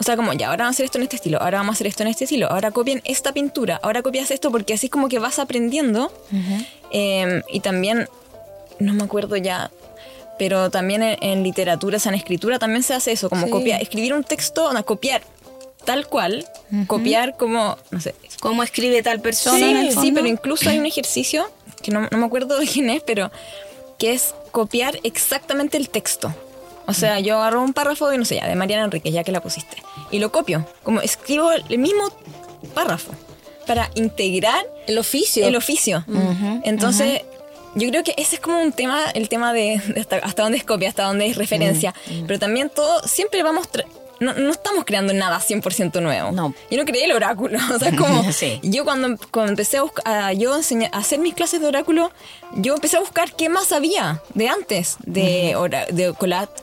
o sea, como ya, ahora vamos a hacer esto en este estilo, ahora vamos a hacer esto en este estilo, ahora copien esta pintura, ahora copias esto porque así es como que vas aprendiendo Em, y también, no me acuerdo ya, pero también en, literatura, o sea, en escritura también se hace eso, como copiar, escribir un texto, no, copiar tal cual, copiar como, no sé. ¿Cómo escribe tal persona? Sí, sí, pero incluso hay un ejercicio, que no, no me acuerdo de quién es, pero que es copiar exactamente el texto. O sea, yo agarro un párrafo y no sé, ya, de Mariana Enrique, ya que la pusiste, y lo copio, como escribo el mismo párrafo para integrar el oficio. El oficio. Entonces, yo creo que ese es como un tema, el tema de, hasta, dónde es copia, hasta dónde es referencia. Pero también todo, siempre vamos no, no, estamos creando nada 100% nuevo. No. Yo no creé el oráculo. O sea, como yo cuando, cuando, empecé a, buscar, yo a hacer mis clases de oráculo, yo empecé a buscar qué más había de antes de, de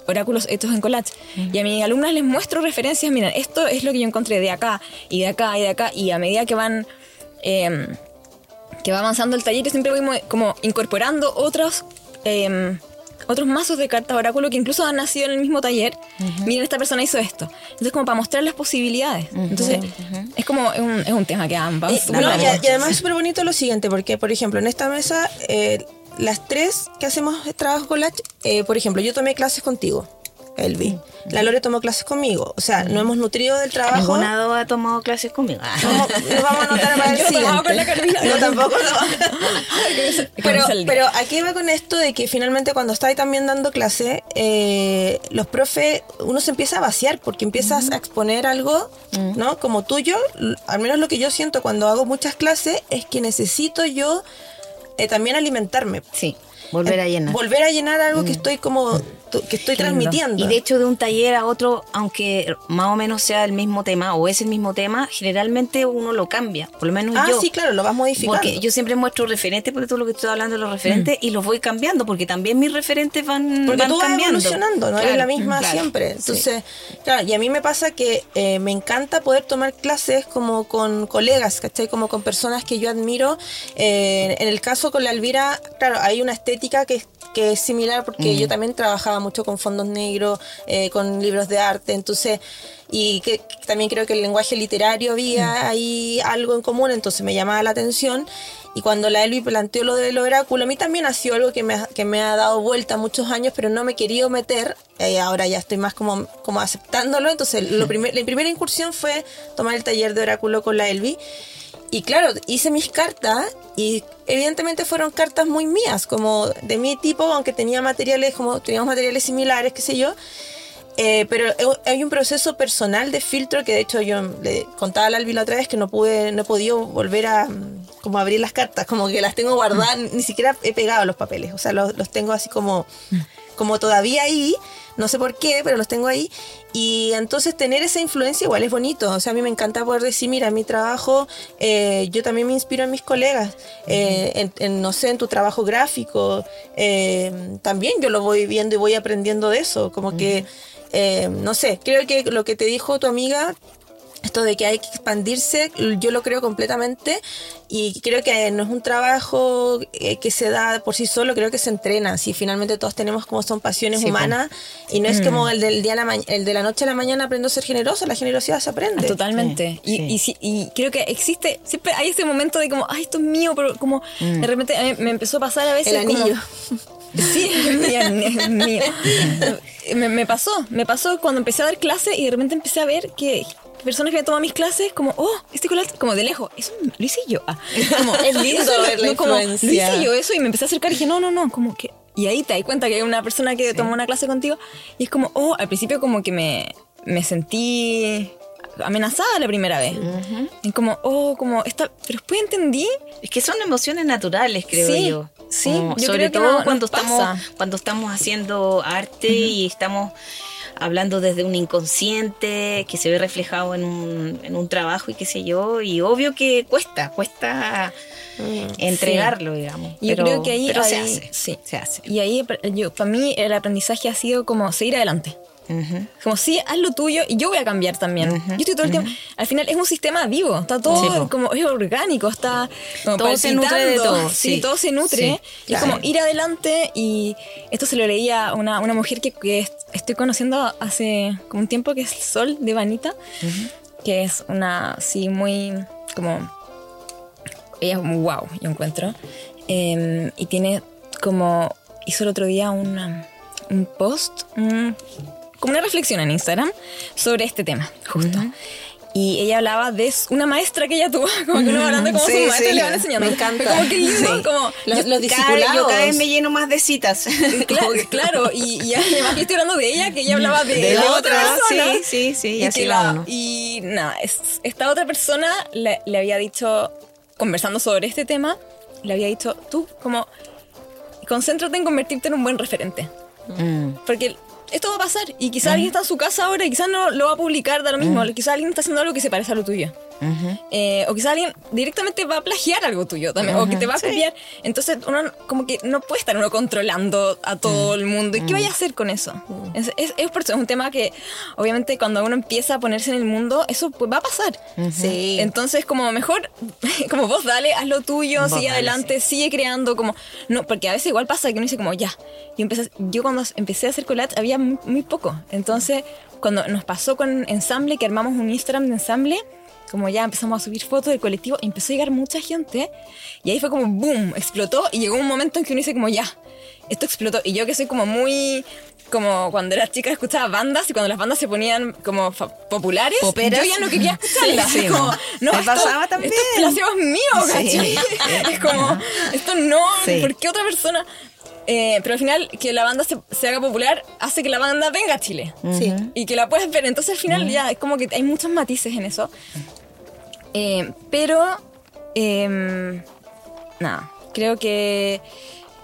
oráculos hechos en collage. Y a mis alumnas les muestro referencias, miren, esto es lo que yo encontré de acá y de acá y de acá. Y a medida que van... Em, que va avanzando el taller, yo siempre voy como incorporando otros em, otros mazos de cartas oráculo que incluso han nacido en el mismo taller. Miren, esta persona hizo esto. Entonces, como para mostrar las posibilidades. Entonces, es como, es un, es un tema que ambas. Eh, y, además es súper bonito lo siguiente, porque, por ejemplo, en esta mesa, eh, las tres que hacemos trabajo con la, eh, por ejemplo, yo tomé clases contigo. Elvi. La Lore tomó clases conmigo. O sea, no hemos nutrido del trabajo. Ninguna ha tomado clases conmigo. Nos vamos a anotar para el siguiente. No, tampoco. pero, pero aquí va con esto de que finalmente cuando estás también dando clase, eh, los profes, uno se empieza a vaciar porque empiezas a exponer algo, ¿no? Como tuyo. Al menos lo que yo siento cuando hago muchas clases es que necesito yo eh, también alimentarme. Sí. Volver a llenar. Volver a llenar algo que estoy como que estoy transmitiendo. Y de hecho de un taller a otro, aunque más o menos sea el mismo tema o es el mismo tema, generalmente uno lo cambia, por lo menos ah, yo. sí, claro, lo vas modificando. Porque yo siempre muestro referentes, por todo lo que estoy hablando de los referentes, mm. y los voy cambiando, porque también mis referentes van, porque van tú vas evolucionando, no eres la misma siempre. Entonces, claro, y a mí me pasa que eh, me encanta poder tomar clases como con colegas, ¿cachai? Como con personas que yo admiro. Eh, en el caso con la Elvira, claro, hay una estética que, que es similar porque mm. yo también trabajaba mucho con fondos negros, eh, con libros de arte, entonces, y que, también creo que el lenguaje literario había mm. ahí algo en común, entonces me llamaba la atención. Y cuando la Elvi planteó lo del oráculo, a mí también ha sido algo que me, que me ha dado vuelta muchos años, pero no me he querido meter. Eh, ahora ya estoy más como, como aceptándolo. Entonces, lo primer, la primera incursión fue tomar el taller de oráculo con la Elvi. Y claro, hice mis cartas y evidentemente fueron cartas muy mías, como de mi tipo, aunque tenía materiales, como teníamos materiales similares, qué sé yo. Eh, pero hay un proceso personal de filtro que de hecho yo le contaba a Albi la otra vez que no pude, no he podido volver a como abrir las cartas, como que las tengo guardadas, ni siquiera he pegado los papeles, o sea, los, los tengo así como, como todavía ahí no sé por qué, pero los tengo ahí. Y entonces tener esa influencia igual es bonito. O sea, a mí me encanta poder decir, mira, mi trabajo, eh, yo también me inspiro en mis colegas, eh, en, no sé, en tu trabajo gráfico. Eh, también yo lo voy viendo y voy aprendiendo de eso. Como que, no sé, creo que lo que te dijo tu amiga esto de que hay que expandirse, yo lo creo completamente y creo que no es un trabajo eh, que se da por sí solo, creo que se entrena. Si finalmente todos tenemos como son pasiones humanas y no es como mm. el del día a la el de la noche a la mañana aprendo a ser generoso, la generosidad se aprende. totalmente. y, y, creo que existe, siempre hay ese momento de como, ay, esto es mío, pero como mm. de repente me empezó a pasar a veces. El anillo. Sí, es mío. Me, me, pasó, me pasó cuando empecé a dar clase y de repente empecé a ver que personas que me toman mis clases, como, oh, este color, como de lejos, eso lo hice yo. Ah, como, es lindo ver la como, Lo hice yo eso y me empecé a acercar y dije, no, no, no, como que. Y ahí te das cuenta que hay una persona que tomó una clase contigo y es como, oh, al principio como que me, me sentí amenazada la primera vez. Y como, oh, como, esta, pero después entendí. Es que son emociones naturales, creo yo. Sí, yo sobre todo cuando estamos cuando estamos haciendo arte y estamos hablando desde un inconsciente que se ve reflejado en un, en un trabajo y qué sé yo, y obvio que cuesta, cuesta mm, entregarlo, digamos. Yo creo que ahí, se hace. Sí. Se hace. Y ahí, yo, para mí, el aprendizaje ha sido como seguir adelante. Como sí, haz lo tuyo y yo voy a cambiar también. Yo estoy todo el tiempo. Al final es un sistema vivo, está todo como es orgánico, está todo se nutre de todo. Sí, todo se nutre. y es como ir adelante y esto se lo leía una, una mujer que, que, estoy conociendo hace como un tiempo que es Sol de Vanita, que es una, sí, muy como ella es muy wow, yo encuentro. Em, y tiene como, hizo el otro día una, un post, un- como una reflexión en Instagram sobre este tema, justo. Y ella hablaba de una maestra que ella tuvo, como que uno va hablando como Sí, su maestra sí. le van enseñando. Me encanta. Como que lindo, Sí. como... Los, yo- los Cada- discipulados. yo cada vez me lleno más de citas. Claro, claro, y, y además yo estoy hablando de ella, que ella hablaba de, De la la otra persona. sí, sí, sí, y así va la- uno. Y nada, es- esta otra persona le, le había dicho, conversando sobre este tema, le había dicho, tú como, concéntrate en convertirte en un buen referente. Mm. Porque esto va a pasar y quizás alguien está en su casa ahora y quizás no lo va a publicar de lo mismo. Quizás alguien está haciendo algo que se parece a lo tuyo. Eh, o quizás alguien directamente va a plagiar algo tuyo también, o que te va a copiar. Entonces, uno como que no puede estar uno controlando a todo el mundo. ¿Y qué vaya a hacer con eso? Es, es, es por eso, es un tema que, obviamente, cuando uno empieza a ponerse en el mundo, eso pues, va a pasar. Sí. Entonces, como mejor, como vos dale, haz lo tuyo, Vos sigue dale, adelante, sigue creando, como, no, porque a veces igual pasa que uno dice como, ya, yo, empecé, yo cuando empecé a hacer collage había muy, muy poco, entonces, cuando nos pasó con Ensamble, que armamos un Instagram de Ensamble, como ya empezamos a subir fotos del colectivo, empezó a llegar mucha gente, y ahí fue como, boom, explotó, y llegó un momento en que uno dice como, ya, esto explotó, y yo que soy como muy... Como cuando era chica escuchaba bandas y cuando las bandas se ponían como populares, Poperas. yo ya no quería escucharlas. Sí, sí, como, no. no, Me esto- pasaba también. Esto es mío, Sí. Es como, esto no. ¿por qué otra persona? Eh, pero al final, que la banda se, se haga popular hace que la banda venga a Chile. Sí. Y que la puedas ver. Entonces al final ya es como que hay muchos matices en eso. Eh, pero, em, nada, creo que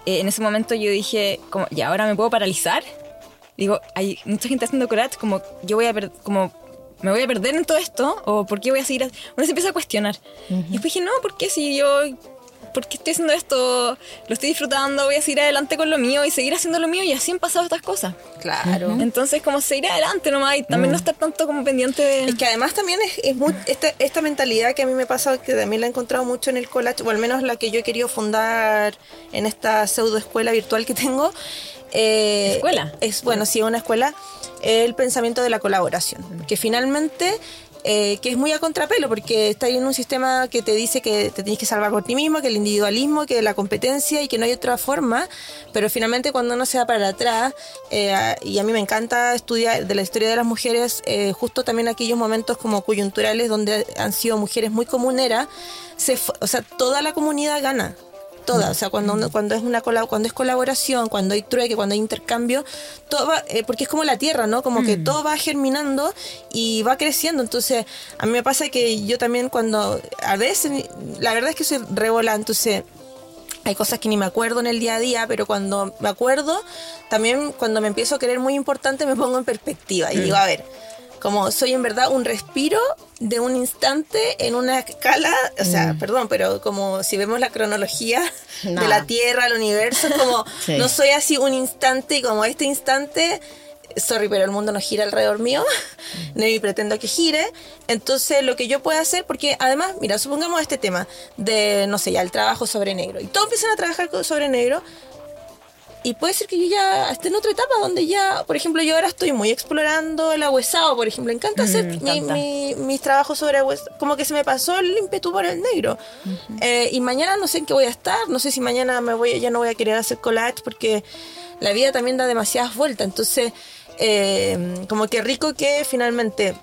eh, en ese momento yo dije, como, ya ahora me puedo paralizar. Digo, hay mucha gente haciendo collage, como yo voy a per- como me voy a perder en todo esto o por qué voy a seguir. ha- Uno se empieza a cuestionar. Y después dije, no, ¿por qué si yo ¿por qué estoy haciendo esto? Lo estoy disfrutando, voy a seguir adelante con lo mío y seguir haciendo lo mío y así han pasado estas cosas. Claro. Entonces, como seguir adelante nomás y también no estar tanto como pendiente de... Es que además también es, es muy- esta, esta mentalidad que a mí me pasa, que también la he encontrado mucho en el collage, o al menos la que yo he querido fundar en esta pseudo escuela virtual que tengo. eh, ¿Escuela? Es, bueno, sí, una escuela. El pensamiento de la colaboración. Que finalmente, eh, que es muy a contrapelo, porque está en un sistema que te dice que te tienes que salvar por ti mismo, que el individualismo, que la competencia y que no hay otra forma. Pero finalmente, cuando uno se va para atrás, eh, y a mí me encanta estudiar de la historia de las mujeres, eh, justo también aquellos momentos como coyunturales donde han sido mujeres muy comuneras, se, o sea, toda la comunidad gana. Toda, o sea, cuando, uno- cuando es una cuando es colaboración, cuando hay trueque, cuando hay intercambio, todo va, eh, porque es como la tierra, ¿no? Como que todo va germinando y va creciendo. Entonces, a mí me pasa que yo también cuando, a veces, la verdad es que soy revola, entonces hay cosas que ni me acuerdo en el día a día, pero cuando me acuerdo, también cuando me empiezo a querer muy importante me pongo en perspectiva y digo, a ver, como soy en verdad un respiro de un instante en una escala, o sea, perdón, pero como si vemos la cronología de la Tierra, el universo, como Sí. no soy así un instante y como este instante, sorry, pero el mundo no gira alrededor mío, ni pretendo que gire. Entonces, lo que yo puedo hacer, porque además, mira, supongamos este tema de, no sé, ya el trabajo sobre negro, y todos empiezan a trabajar sobre negro, y puede ser que yo ya esté en otra etapa donde ya, por ejemplo, yo ahora estoy muy explorando el agüezado, por ejemplo. Me encanta hacer mi- mis trabajos sobre agüezado. Como que se me pasó el ímpetu por el negro. Eh, y mañana no sé en qué voy a estar. No sé si mañana me voy, ya no voy a querer hacer collage porque la vida también da demasiadas vueltas. Entonces, eh, como que rico que finalmente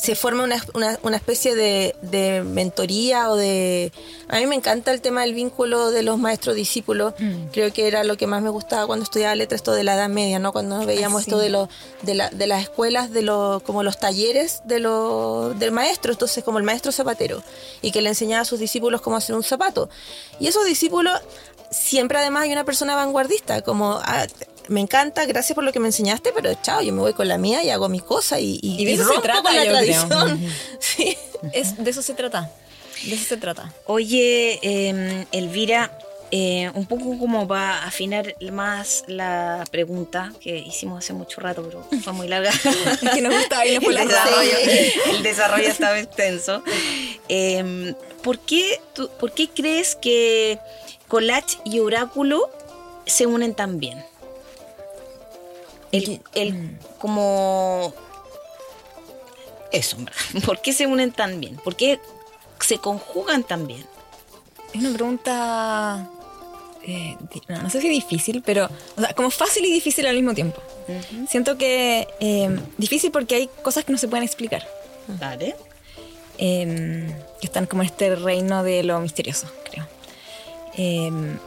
se forma una, una, una especie de, de mentoría o de... A mí me encanta el tema del vínculo de los maestros-discípulos. Creo que era lo que más me gustaba cuando estudiaba letras, esto de la Edad Media, ¿no? Cuando veíamos esto de, los de, la, de las escuelas, de los como los talleres de los del maestro, entonces como el maestro zapatero, y que le enseñaba a sus discípulos cómo hacer un zapato. Y esos discípulos, siempre además hay una persona vanguardista, como... me encanta, gracias por lo que me enseñaste, pero chao, yo me voy con la mía y hago mi cosa y, y, Y de eso se trata, con la tradición. Sí. Es, de eso se trata. De eso se trata. Oye, eh, Elvira, eh, un poco como para afinar más la pregunta que hicimos hace mucho rato, pero fue muy larga. Es que nos gusta irnos por el, desarrollo, el desarrollo estaba extenso. Eh, ¿por, qué tú- ¿Por qué crees que collage y oráculo se unen tan bien? El, el- como eso. ¿por qué se unen tan bien? ¿Por qué se conjugan tan bien? Es una pregunta eh, no, sé si difícil, pero o sea, como fácil y difícil al mismo tiempo. Siento que eh, difícil porque hay cosas que no se pueden explicar. Vale. Em, que están como en este reino de lo misterioso, creo. Em,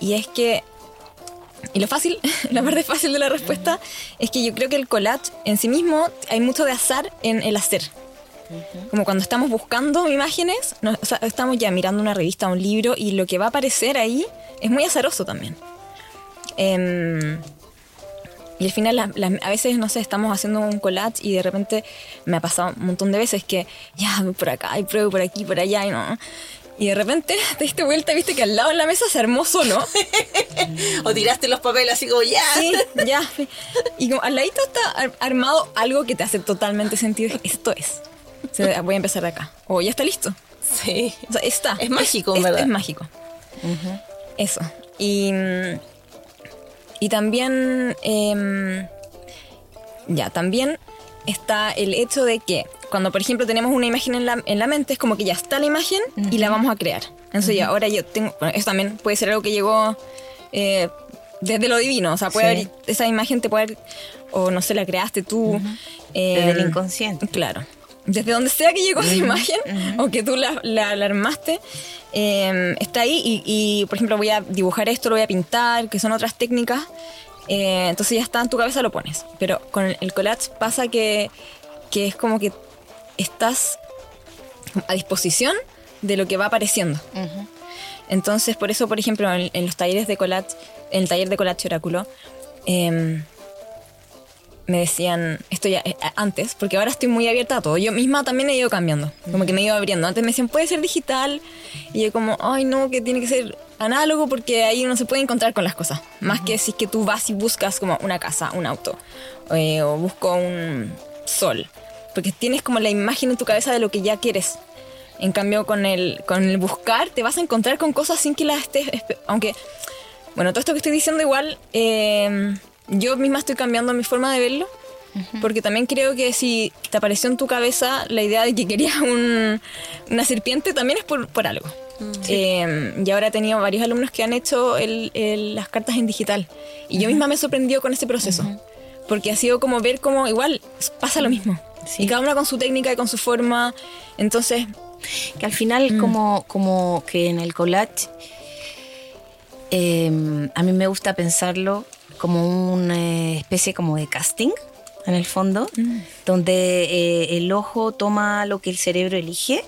y es que y lo fácil, la parte fácil de la respuesta, es que yo creo que el collage en sí mismo hay mucho de azar en el hacer. Como cuando estamos buscando imágenes, estamos ya mirando una revista, un libro, y lo que va a aparecer ahí es muy azaroso también. Em, y al final, a veces, no sé, estamos haciendo un collage y de repente me ha pasado un montón de veces que ya voy por acá y pruebo por aquí, por allá y no. Y de repente te diste vuelta y viste que al lado de la mesa se armó solo. o tiraste los papeles así como ya. Sí, ya. Y como al ladito está armado algo que te hace totalmente sentido. Esto es. voy a empezar de acá. O ya está listo. Sí. O sea, está. Es mágico, ¿verdad? Es mágico. Eso. Y, y también. Em, ya, también está el hecho de que cuando, por ejemplo, tenemos una imagen en la, en la mente, es como que ya está la imagen y la vamos a crear. Entonces, ya ahora yo tengo. Bueno, eso también puede ser algo que llegó eh, desde lo divino. O sea, puede haber, esa imagen te puede haber, o no sé, la creaste tú. desde el inconsciente. Claro. Desde donde sea que llegó esa imagen, o que tú la, la, armaste, em, está ahí. Y, y, por ejemplo, voy a dibujar esto, lo voy a pintar, que son otras técnicas. Eh, entonces ya está en tu cabeza, lo pones. Pero con el collage pasa que, que es como que estás a disposición de lo que va apareciendo. Entonces, por eso, por ejemplo, en, los talleres de collage, en el taller de collage oráculo, em, me decían, esto ya eh, antes, porque ahora estoy muy abierta a todo. Yo misma también he ido cambiando, como que me he ido abriendo. Antes me decían, puede ser digital. Y yo como, ay no, que tiene que ser análogo porque ahí uno se puede encontrar con las cosas. Más que si es que tú vas y buscas como una casa, un auto, eh, o busco un sol. Porque tienes como la imagen en tu cabeza de lo que ya quieres. En cambio, con el, con el buscar, te vas a encontrar con cosas sin que las estés... Aunque, bueno, todo esto que estoy diciendo igual... Eh, yo misma estoy cambiando mi forma de verlo. Porque también creo que si te apareció en tu cabeza la idea de que querías una serpiente, también es por, algo. Mm. Eh, y ahora he tenido varios alumnos que han hecho las cartas en digital. Y yo misma me sorprendió con ese proceso. Porque ha sido como ver cómo igual pasa lo mismo. Y cada una con su técnica y con su forma. Entonces... Que al final mm. como, como que en el collage... Eh, a mí me gusta pensarlo como una especie como de casting en el fondo, mm. donde eh, el ojo toma lo que el cerebro elige.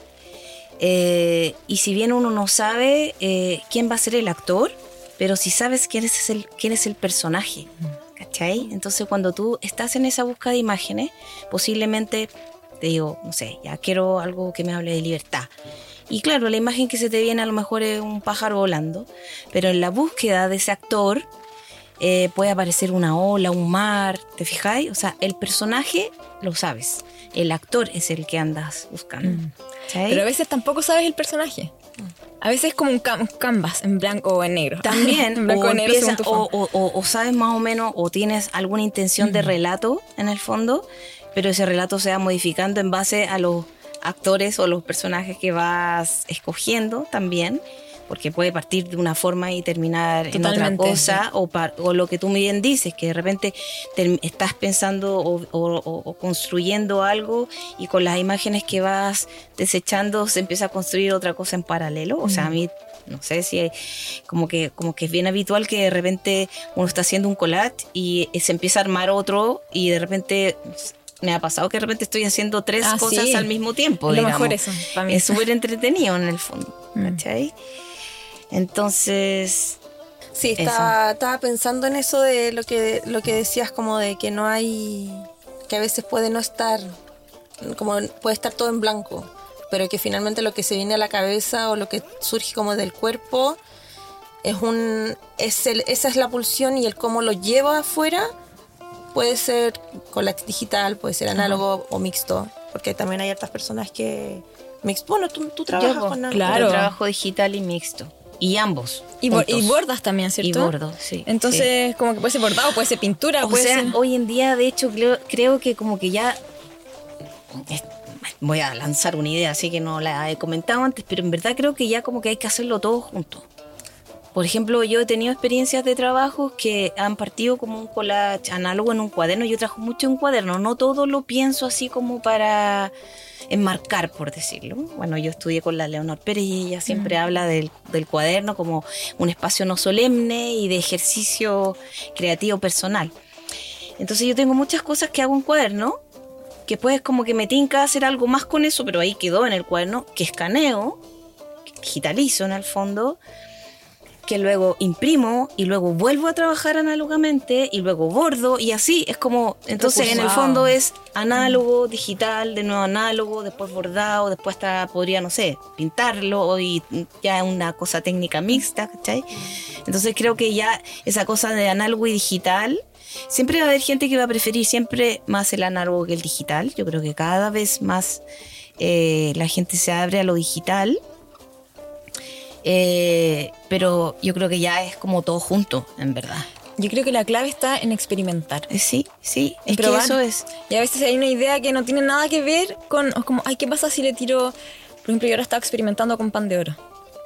Eh, y si bien uno no sabe eh, quién va a ser el actor, pero si sabes quién es el, quién es el personaje. ¿Cachai? Entonces cuando tú estás en esa búsqueda de imágenes, posiblemente te digo, no sé, ya quiero algo que me hable de libertad. Y claro, la imagen que se te viene a lo mejor es un pájaro volando, pero en la búsqueda de ese actor, eh, puede aparecer una ola, un mar, ¿te fijáis? O sea, el personaje lo sabes, el actor es el que andas buscando. Mm. Pero a veces tampoco sabes el personaje. A veces es como un, canvas en blanco o en negro. También, o, sabes más o menos, o tienes alguna intención de mm. relato en el fondo, pero ese relato se va modificando en base a los actores o los personajes que vas escogiendo también porque puede partir de una forma y terminar en otra cosa, o, o, lo que tú muy bien dices, que de repente estás pensando o, construyendo algo y con las imágenes que vas desechando se empieza a construir otra cosa en paralelo. O sea, a mí no sé si como que como que es bien habitual que de repente uno está haciendo un collage y se empieza a armar otro y de repente me ha pasado que de repente estoy haciendo tres ah, cosas al mismo tiempo. Lo mejor eso, Es súper entretenido en el fondo. Mm. ¿Cachai? Entonces... Sí, estaba, estaba, pensando en eso de lo que, lo que decías, como de que no hay, que a veces puede no estar, como puede estar todo en blanco, pero que finalmente lo que se viene a la cabeza o lo que surge como del cuerpo es un, es el, esa es la pulsión y el cómo lo lleva afuera puede ser con la digital, puede ser análogo o mixto, porque también hay otras personas que... Mixto, bueno, tú, tú trabajas con Claro, trabajo digital y mixto. Y ambos. Y, bordas también, ¿cierto? Y bordo, sí. Entonces, como que puede ser bordado, puede ser pintura, o puede sea, ser... hoy en día, de hecho, creo, que como que ya... Voy a lanzar una idea, así que no la he comentado antes, pero en verdad creo que ya como que hay que hacerlo todo junto. Por ejemplo, yo he tenido experiencias de trabajos que han partido como un collage análogo en un cuaderno. Yo trabajo mucho en cuaderno, no todo lo pienso así como para enmarcar, por decirlo. Bueno, yo estudié con la Leonor Pérez y ella siempre habla del, del cuaderno como un espacio no solemne y de ejercicio creativo personal. Entonces yo tengo muchas cosas que hago en cuaderno, que pues como que me tinca hacer algo más con eso, pero ahí quedó en el cuaderno, que escaneo, que digitalizo en el fondo, que luego imprimo y luego vuelvo a trabajar análogamente y luego bordo y así es como entonces en el fondo es análogo digital de nuevo análogo después bordado después hasta podría no sé pintarlo y ya es una cosa técnica mixta ¿cachai? entonces creo que ya esa cosa de análogo y digital siempre va a haber gente que va a preferir siempre más el análogo que el digital. Yo creo que cada vez más eh, la gente se abre a lo digital eh, pero yo creo que ya es como todo junto, en verdad. Yo creo que la clave está en experimentar. Eh, Sí, sí, es Probar. que eso es. Y a veces hay una idea que no tiene nada que ver con, o como, ay, ¿qué pasa si le tiro, por ejemplo, yo ahora estaba experimentando con pan de oro.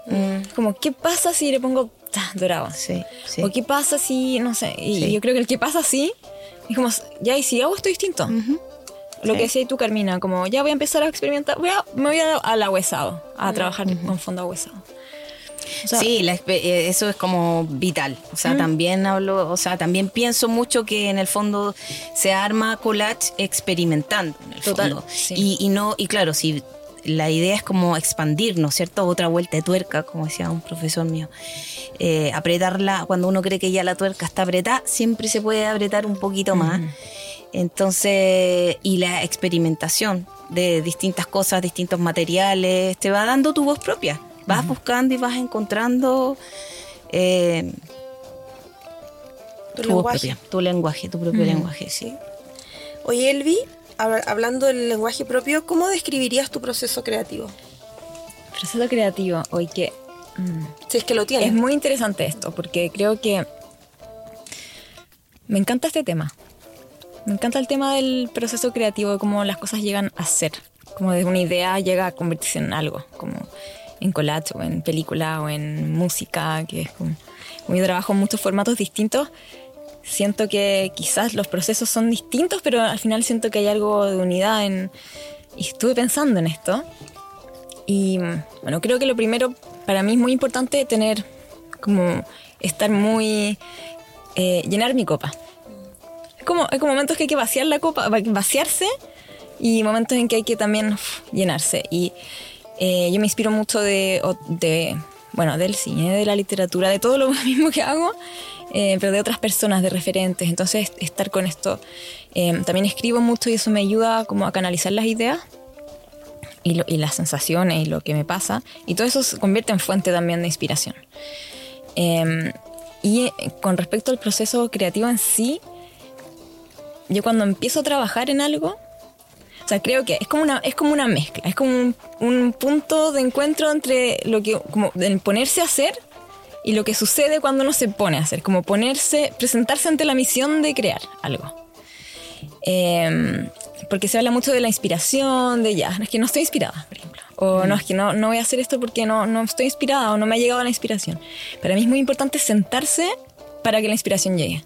Mm, Como, ¿qué pasa si le pongo dorado? sí, sí. O qué pasa si, no sé, y Sí. yo creo que el qué pasa si, es como, ya, y si hago esto distinto. Ujú. Lo Sí. que decías tú, Carmina, como, ya voy a empezar a experimentar, voy a, me voy a- al ahuesado, a trabajar con fondo ahuesado. O sea, sí, la eh, eso es como vital. O sea, también hablo, o sea, también pienso mucho que en el fondo se arma collage experimentando en el Total, fondo. sí. Y, y no, y claro, si la idea es como expandirnos, ¿cierto? Otra vuelta de tuerca, como decía un profesor mío. Eh, apretarla, cuando uno cree que ya la tuerca está apretada, siempre se puede apretar un poquito más. Entonces, y la experimentación de distintas cosas, distintos materiales, te va dando tu voz propia. Vas buscando y vas encontrando eh, Tu tu, lenguaje. propia, tu lenguaje, tu propio lenguaje, sí. Oye, Elvi, hab- hablando del lenguaje propio, ¿cómo describirías tu proceso creativo? proceso creativo, hoy que mm, Si es que lo tienes. es muy interesante esto, porque creo que me encanta este tema. Me encanta el tema del proceso creativo, de cómo las cosas llegan a ser. Como de una idea llega a convertirse en algo, como en collage o en película o en música, que es como, yo trabajo en muchos formatos distintos. Siento que quizás los procesos son distintos, pero al final siento que hay algo de unidad en... Y estuve pensando en esto. Y bueno, creo que lo primero para mí es muy importante tener como estar muy... eh, llenar mi copa. Es como, hay como momentos que hay que vaciar la copa, va- vaciarse y momentos en que hay que también uf, llenarse. Y eh, yo me inspiro mucho de, de, bueno, del cine, de la literatura, de todo lo mismo que hago, eh, pero de otras personas, de referentes. Entonces, estar con esto. eh, también escribo mucho y eso me ayuda como a canalizar las ideas y, lo- y las sensaciones y lo que me pasa. Y todo eso se convierte en fuente también de inspiración. Eh, y eh, con respecto al proceso creativo en sí, yo cuando empiezo a trabajar en algo, sea, creo que es como una, es como una mezcla, es como un, un punto de encuentro entre lo que, como el ponerse a hacer y lo que sucede cuando uno se pone a hacer, como ponerse, presentarse ante la misión de crear algo. Eh, porque se habla mucho de la inspiración, de ya, es que no estoy inspirada, por ejemplo. O no, es que no, no voy a hacer esto porque no, no estoy inspirada o no me ha llegado la inspiración. Para mí es muy importante sentarse para que la inspiración llegue.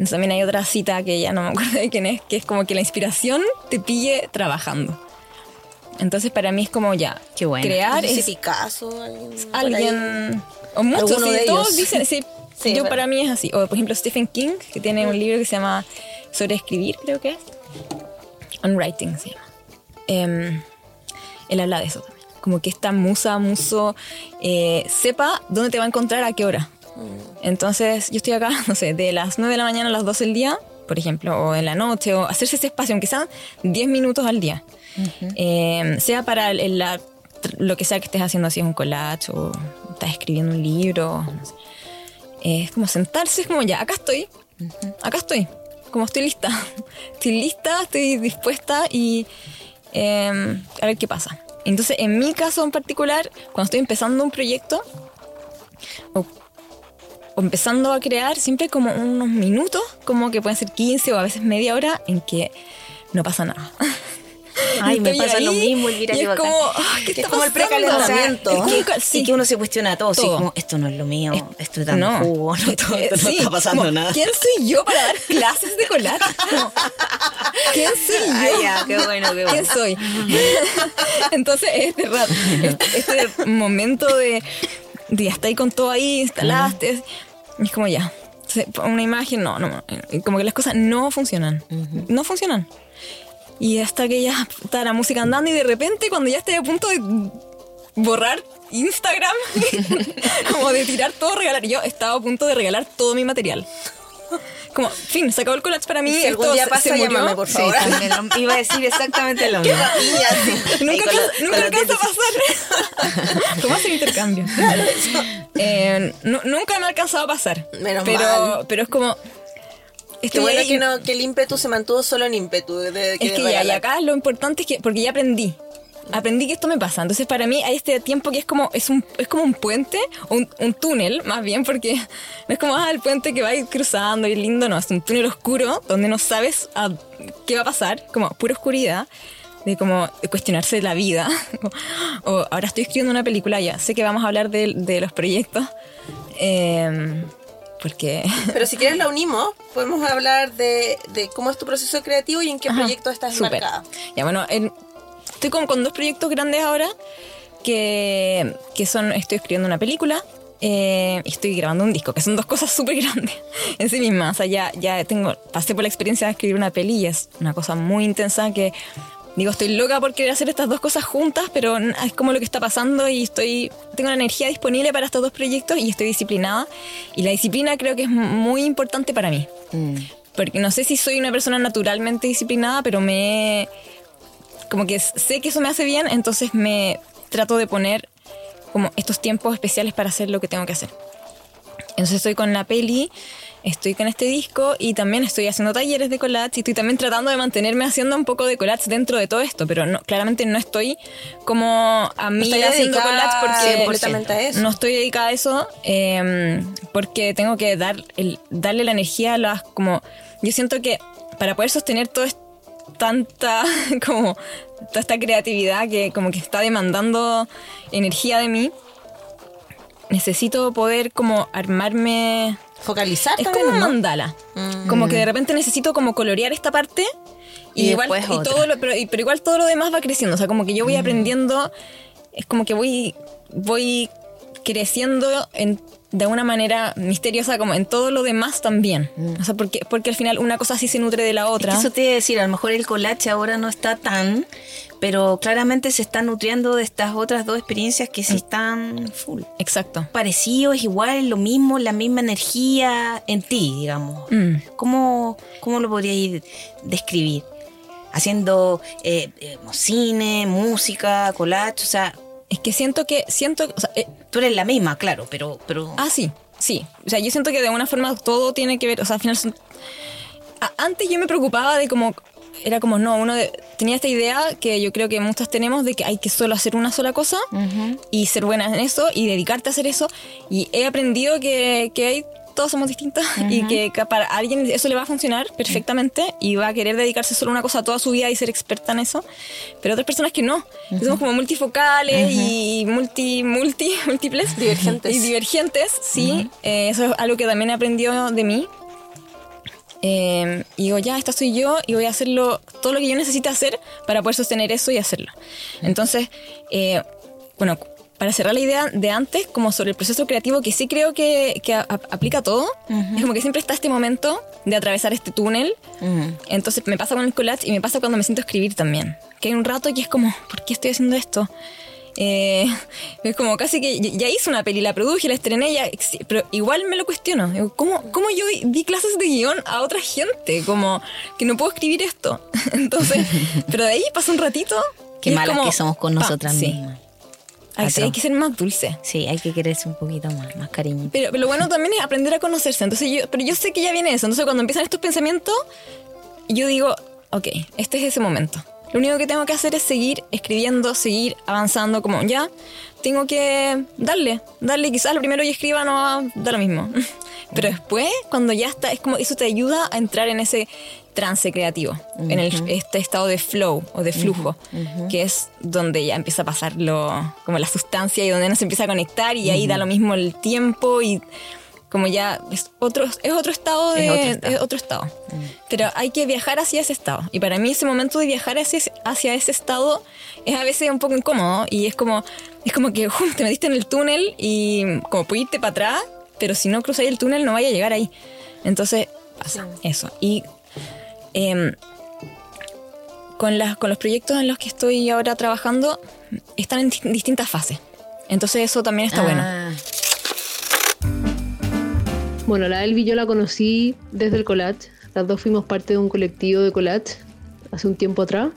Entonces también hay otra cita que ya no me acuerdo de quién es, que es como que la inspiración te pille trabajando. Entonces para mí es como ya, Qué bueno. No crear sé si es Picasso, alguien. alguien o muchos sí, de todos ellos. dicen sí, Sí, yo es para mí es así o por ejemplo Stephen King que tiene un libro que se llama sobre escribir creo que es on writing se llama Em, él habla de eso también como que esta musa muso eh, sepa dónde te va a encontrar a qué hora entonces yo estoy acá no sé de las 9 de la mañana a las 12 del día por ejemplo o en la noche o hacerse ese espacio aunque sean 10 minutos al día eh, sea para el- la- lo que sea que estés haciendo, si es un collage o estás escribiendo un libro. no sé. Eh, es como sentarse, es como ya, acá estoy, acá estoy, como estoy lista. Estoy lista, estoy dispuesta y eh, a ver qué pasa. Entonces, en mi caso en particular, cuando estoy empezando un proyecto o, o empezando a crear, siempre como unos minutos, como que pueden ser 15 o a veces media hora, en que no pasa nada. Ay, me pasa lo mismo, Elvira, y es como, ah, ¿qué Es como el precalentamiento. O sea, es que- Y sí. que uno se cuestiona todo, Todo. como, esto no es lo mío, estoy dando No. jugo, no, todo- Eh, no sí, está pasando como, nada. ¿Quién soy yo para dar clases de? Como, ¿Quién soy yo? Ay, ya, qué bueno, qué bueno. ¿Quién soy? Entonces, este, ra- este, este momento de, de ya está ahí con todo ahí, instalaste, y es como ya. Una imagen, no, no, como que las cosas no funcionan. No funcionan. Y hasta que ya está la música andando y de repente cuando ya estoy a punto de borrar Instagram, como de tirar todo, regalar. Yo estaba a punto de regalar todo mi material. Como, fin, se acabó el collage para mí. Si algún día pasa, llámame, por Sí, favor. también lo- iba a decir exactamente lo mismo. Nunca, con lo- nunca los alcanza a pasar. ¿Cómo hacer intercambio? Eh, nu- nunca me ha alcanzado a pasar. Menos pero, mal. pero es como. Qué bueno que, no, que el ímpetu se mantuvo solo en ímpetu. De, de- Es que ya, y acá lo importante es que, porque ya aprendí. Aprendí que esto me pasa. Entonces, para mí, hay este tiempo que es como, es un, es como un puente, un, un túnel, más bien, porque no es como, ah, el puente que va cruzando y lindo, no, es un túnel oscuro donde no sabes a qué va a pasar, como pura oscuridad, de como cuestionarse la vida. o ahora estoy escribiendo una película, ya sé que vamos a hablar de, de los proyectos. em, porque Pero si quieres la unimos, podemos hablar de, de cómo es tu proceso creativo y en qué Ajá, proyecto estás súper. marcada. Ya, bueno, en- estoy como con dos proyectos grandes ahora, que, que son, estoy escribiendo una película eh, y estoy grabando un disco, que son dos cosas súper grandes en sí mismas. O sea, ya, ya tengo, pasé por la experiencia de escribir una peli y es una cosa muy intensa que... Digo, estoy loca por querer hacer estas dos cosas juntas, pero es como lo que está pasando y estoy tengo la energía disponible para estos dos proyectos y estoy disciplinada. Y la disciplina creo que es muy importante para mí. Mm. Porque no sé si soy una persona naturalmente disciplinada, pero me. Como que sé que eso me hace bien, entonces me trato de poner como estos tiempos especiales para hacer lo que tengo que hacer. Entonces estoy con la peli, estoy con este disco y también estoy haciendo talleres de collage y estoy también tratando de mantenerme haciendo un poco de collage dentro de todo esto, pero no, claramente no estoy como a mí estoy haciendo collage porque a eso. no estoy dedicada a eso eh, porque tengo que dar el, darle la energía a las como yo siento que para poder sostener todo es tanta como toda esta creatividad que como que está demandando energía de mí necesito poder como armarme. Focalizar es como un mandala. Como que de repente necesito como colorear esta parte y, Y igual después y otra. todo lo, pero, y- pero igual todo lo demás va creciendo. O sea como que yo voy aprendiendo es como que voy voy creciendo en, de una manera misteriosa como en todo lo demás también o sea porque porque al final una cosa sí se nutre de la Es otra que eso te iba a decir, a lo mejor el collage ahora no está tan, pero claramente se está nutriendo de estas otras dos experiencias que sí están full. exacto Parecido, es igual, lo mismo, la misma energía en ti, digamos. Mm. ¿Cómo, ¿Cómo lo podríais describir? Haciendo eh, eh, cine, música, collage, o sea, es que siento que siento o sea, eh, tú eres la misma, claro, pero... pero Ah, sí, sí. O sea, yo siento que de alguna forma todo tiene que ver, o sea, al final son- A- antes yo me preocupaba de como era como no, uno de- tenía esta idea que yo creo que muchas tenemos de que hay que solo hacer una sola cosa y ser buena en eso y dedicarte a hacer eso y he aprendido que, que hay todos somos distintos y que para alguien eso le va a funcionar perfectamente y va a querer dedicarse solo a una cosa toda su vida y ser experta en eso, pero otras personas que no, que somos como multifocales y multi, multi, múltiples. Divergentes. Y divergentes, sí. Eh, eso es algo que también he aprendido de mí. Eh, y digo, ya, esta soy yo y voy a hacerlo, todo lo que yo necesite hacer para poder sostener eso y hacerlo. Entonces, eh, bueno, para cerrar la idea de antes, como sobre el proceso creativo, que sí creo que, que a- aplica todo, es como que siempre está este momento de atravesar este túnel. Entonces me pasa con el collage y me pasa cuando me siento a escribir también. Que hay un rato que es como, ¿por qué estoy haciendo esto? Eh, es como casi que ya hice una peli, la produje, la estrené, ya, pero igual me lo cuestiono. ¿cómo, ¿Cómo yo di clases de guion a otra gente? Como que no puedo escribir esto. Entonces, pero de ahí pasa un ratito. Qué malas como, que somos con pa, nosotras sí. Mismas. Ay, sí, hay que ser más dulce. Sí, hay que quererse un poquito más, más cariño. Pero, pero lo bueno también es aprender a conocerse. Entonces yo, pero yo sé que ya viene eso. Entonces cuando empiezan estos pensamientos, yo digo, ok, este es ese momento. Lo único que tengo que hacer es seguir escribiendo, seguir avanzando, como ya, tengo que darle, darle, quizás lo primero que escriba no da lo mismo. Pero después, cuando ya está, es como eso te ayuda a entrar en ese trance creativo, en este estado de flow o de flujo, que es donde ya empieza a pasar lo, como la sustancia y donde uno se empieza a conectar y ahí da lo mismo el tiempo y como ya es otro, es otro estado de otro estado. Mm. Pero hay que viajar hacia ese estado. Y para mí ese momento de viajar hacia, hacia ese estado es a veces un poco incómodo y es como, es como que te metiste en el túnel y como puedes irte para atrás, pero si no cruzáis el túnel no vaya a llegar ahí. Entonces pasa eso. Y em, con, las, con los proyectos en los que estoy ahora trabajando están en distintas fases. Entonces eso también está bueno. Ah. Bueno, la Elvi yo la conocí desde el collage. Las dos fuimos parte de un colectivo de collage hace un tiempo atrás.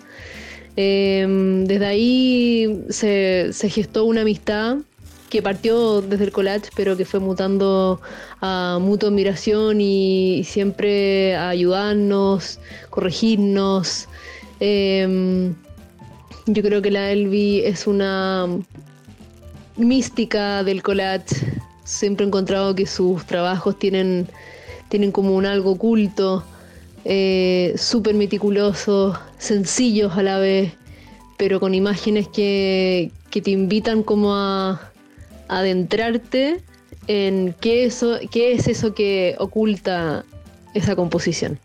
Em, desde ahí se, gestó una amistad que partió desde el collage, pero que fue mutando a mutua admiración y siempre a ayudarnos, corregirnos. Em, yo creo que la Elvi es una mística del collage Siempre he encontrado que sus trabajos tienen, tienen como un algo oculto, eh, súper meticulosos, sencillos a la vez, pero con imágenes que, te invitan como a, adentrarte en qué, eso, qué es eso que oculta esa composición.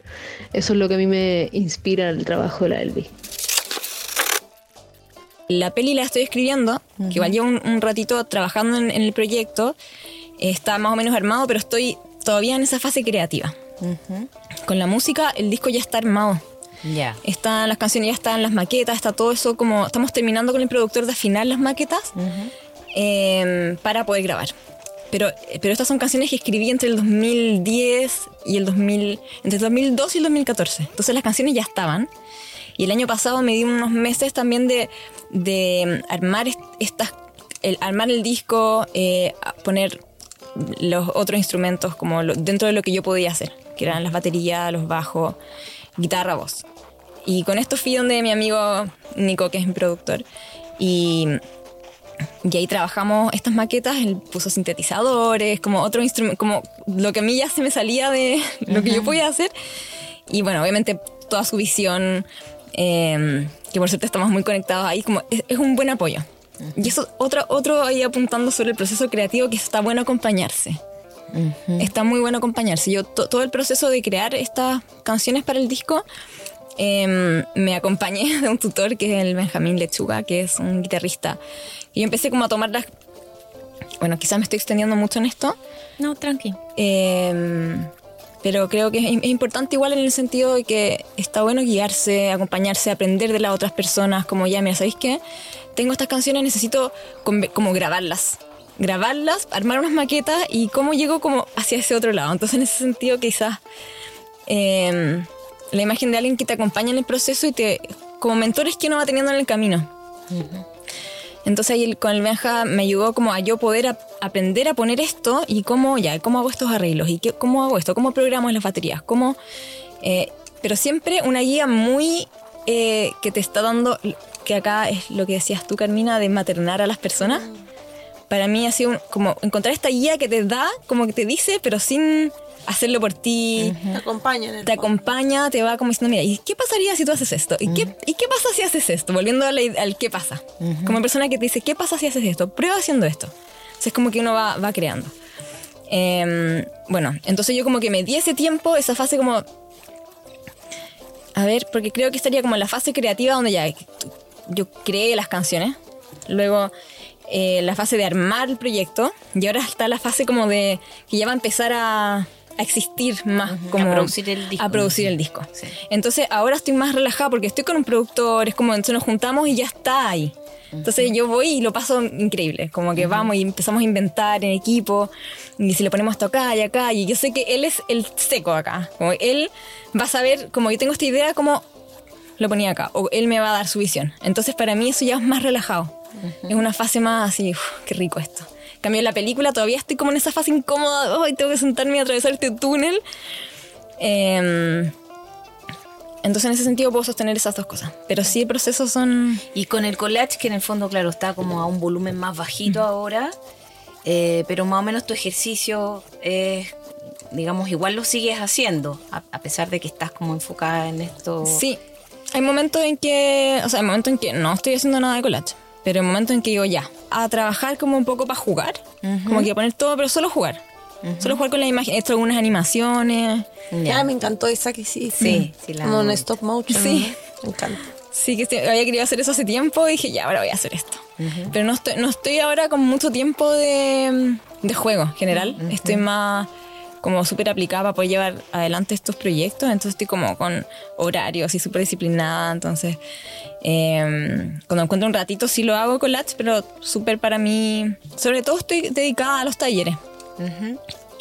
Eso es lo que a mí me inspira el trabajo de la Elvi. La peli la estoy escribiendo, que igual llevo un, ratito trabajando en, el proyecto. Está más o menos armado, pero estoy todavía en esa fase creativa. Con la música, el disco ya está armado. Ya. Están las canciones, ya están las maquetas, está todo eso como. Estamos terminando con el productor de afinar las maquetas em, para poder grabar. Pero, pero estas son canciones que escribí entre el 2010 y el 2000, entre el 2002 y el 2014. Entonces las canciones ya estaban. Y el año pasado me di unos meses también de, de armar estas, el, armar el disco, eh, poner los otros instrumentos como dentro de lo que yo podía hacer, que eran las baterías, los bajos, guitarra, voz. Y con esto fui donde mi amigo Nico, que es mi productor, y, y ahí trabajamos estas maquetas, él puso sintetizadores, como otro instrumento, como lo que a mí ya se me salía de lo que yo podía hacer. Y bueno, obviamente toda su visión Em, que por cierto estamos muy conectados ahí, como es, un buen apoyo. Y eso, otro, otro ahí apuntando sobre el proceso creativo, que está bueno acompañarse. Está muy bueno acompañarse. Yo todo el proceso de crear estas canciones para el disco em, me acompañé de un tutor que es el Benjamín Lechuga, que es un guitarrista. Y yo empecé como a tomar las... Bueno, quizás me estoy extendiendo mucho en esto. No, tranqui. Eh, pero creo que es, importante igual en el sentido de que está bueno guiarse, acompañarse, aprender de las otras personas, como ya, mira, ¿sabéis qué? Tengo estas canciones, necesito como grabarlas, grabarlas, armar unas maquetas y cómo llego como hacia ese otro lado. Entonces en ese sentido quizás em, la imagen de alguien que te acompaña en el proceso y te como mentores que uno va teniendo en el camino. Entonces ahí con el Benja me ayudó como a yo poder aprender a poner esto y cómo ya, cómo hago estos arreglos y qué, cómo hago esto, cómo programo las baterías, cómo... Eh, pero siempre una guía muy eh, que te está dando, que acá es lo que decías tú, Carmina, de maternar a las personas. Para mí ha sido como encontrar esta guía que te da, como que te dice, pero sin hacerlo por ti. Te acompaña. te acompaña, te va como diciendo, mira, ¿y qué pasaría si tú haces esto? ¿Y, qué, ¿y qué pasa si haces esto? Volviendo al, qué pasa. Como persona que te dice, ¿qué pasa si haces esto? Prueba haciendo esto. O sea, es como que uno va, va creando. Em, bueno, entonces yo como que me di ese tiempo, esa fase como... A ver, porque creo que estaría como en la fase creativa donde ya yo creé las canciones. Luego eh, la fase de armar el proyecto. Y ahora está la fase como de que ya va a empezar a, a existir más, como a producir el disco. A producir el disco. Entonces ahora estoy más relajada porque estoy con un productor, es como entonces nos juntamos y ya está ahí. Entonces yo voy y lo paso increíble, como que vamos y empezamos a inventar en equipo, y si le ponemos esto acá y acá, y yo sé que él es el seco acá, como él va a saber, como yo tengo esta idea, cómo lo ponía acá, o él me va a dar su visión. Entonces para mí eso ya es más relajado, es una fase más así, qué rico esto. Cambio la película, todavía estoy como en esa fase incómoda, hoy tengo que sentarme y atravesar este túnel. Em, entonces en ese sentido puedo sostener esas dos cosas. Pero sí, el proceso son... Y con el collage, que en el fondo, claro, está como a un volumen más bajito ahora, eh, pero más o menos tu ejercicio es digamos, igual lo sigues haciendo, a, a pesar de que estás como enfocada en esto. Sí, hay momentos en que, o sea, hay momentos en que no estoy haciendo nada de collage, pero hay momentos en que digo ya, a trabajar como un poco para jugar, como que a poner todo, pero solo jugar. Solo jugar con la imagen, he hecho algunas animaciones. Ya, me encantó esa que sí. Sí, sí, la Como en stop motion. Sí. Me encanta. Sí, que había querido hacer eso hace tiempo y dije, ya, ahora voy a hacer esto. Pero no estoy, no estoy ahora con mucho tiempo de, de juego en general. Estoy más como súper aplicada para poder llevar adelante estos proyectos. Entonces estoy como con horarios y súper disciplinada. Entonces, eh, cuando encuentro un ratito sí lo hago con Latch, pero súper para mí. Sobre todo estoy dedicada a los talleres.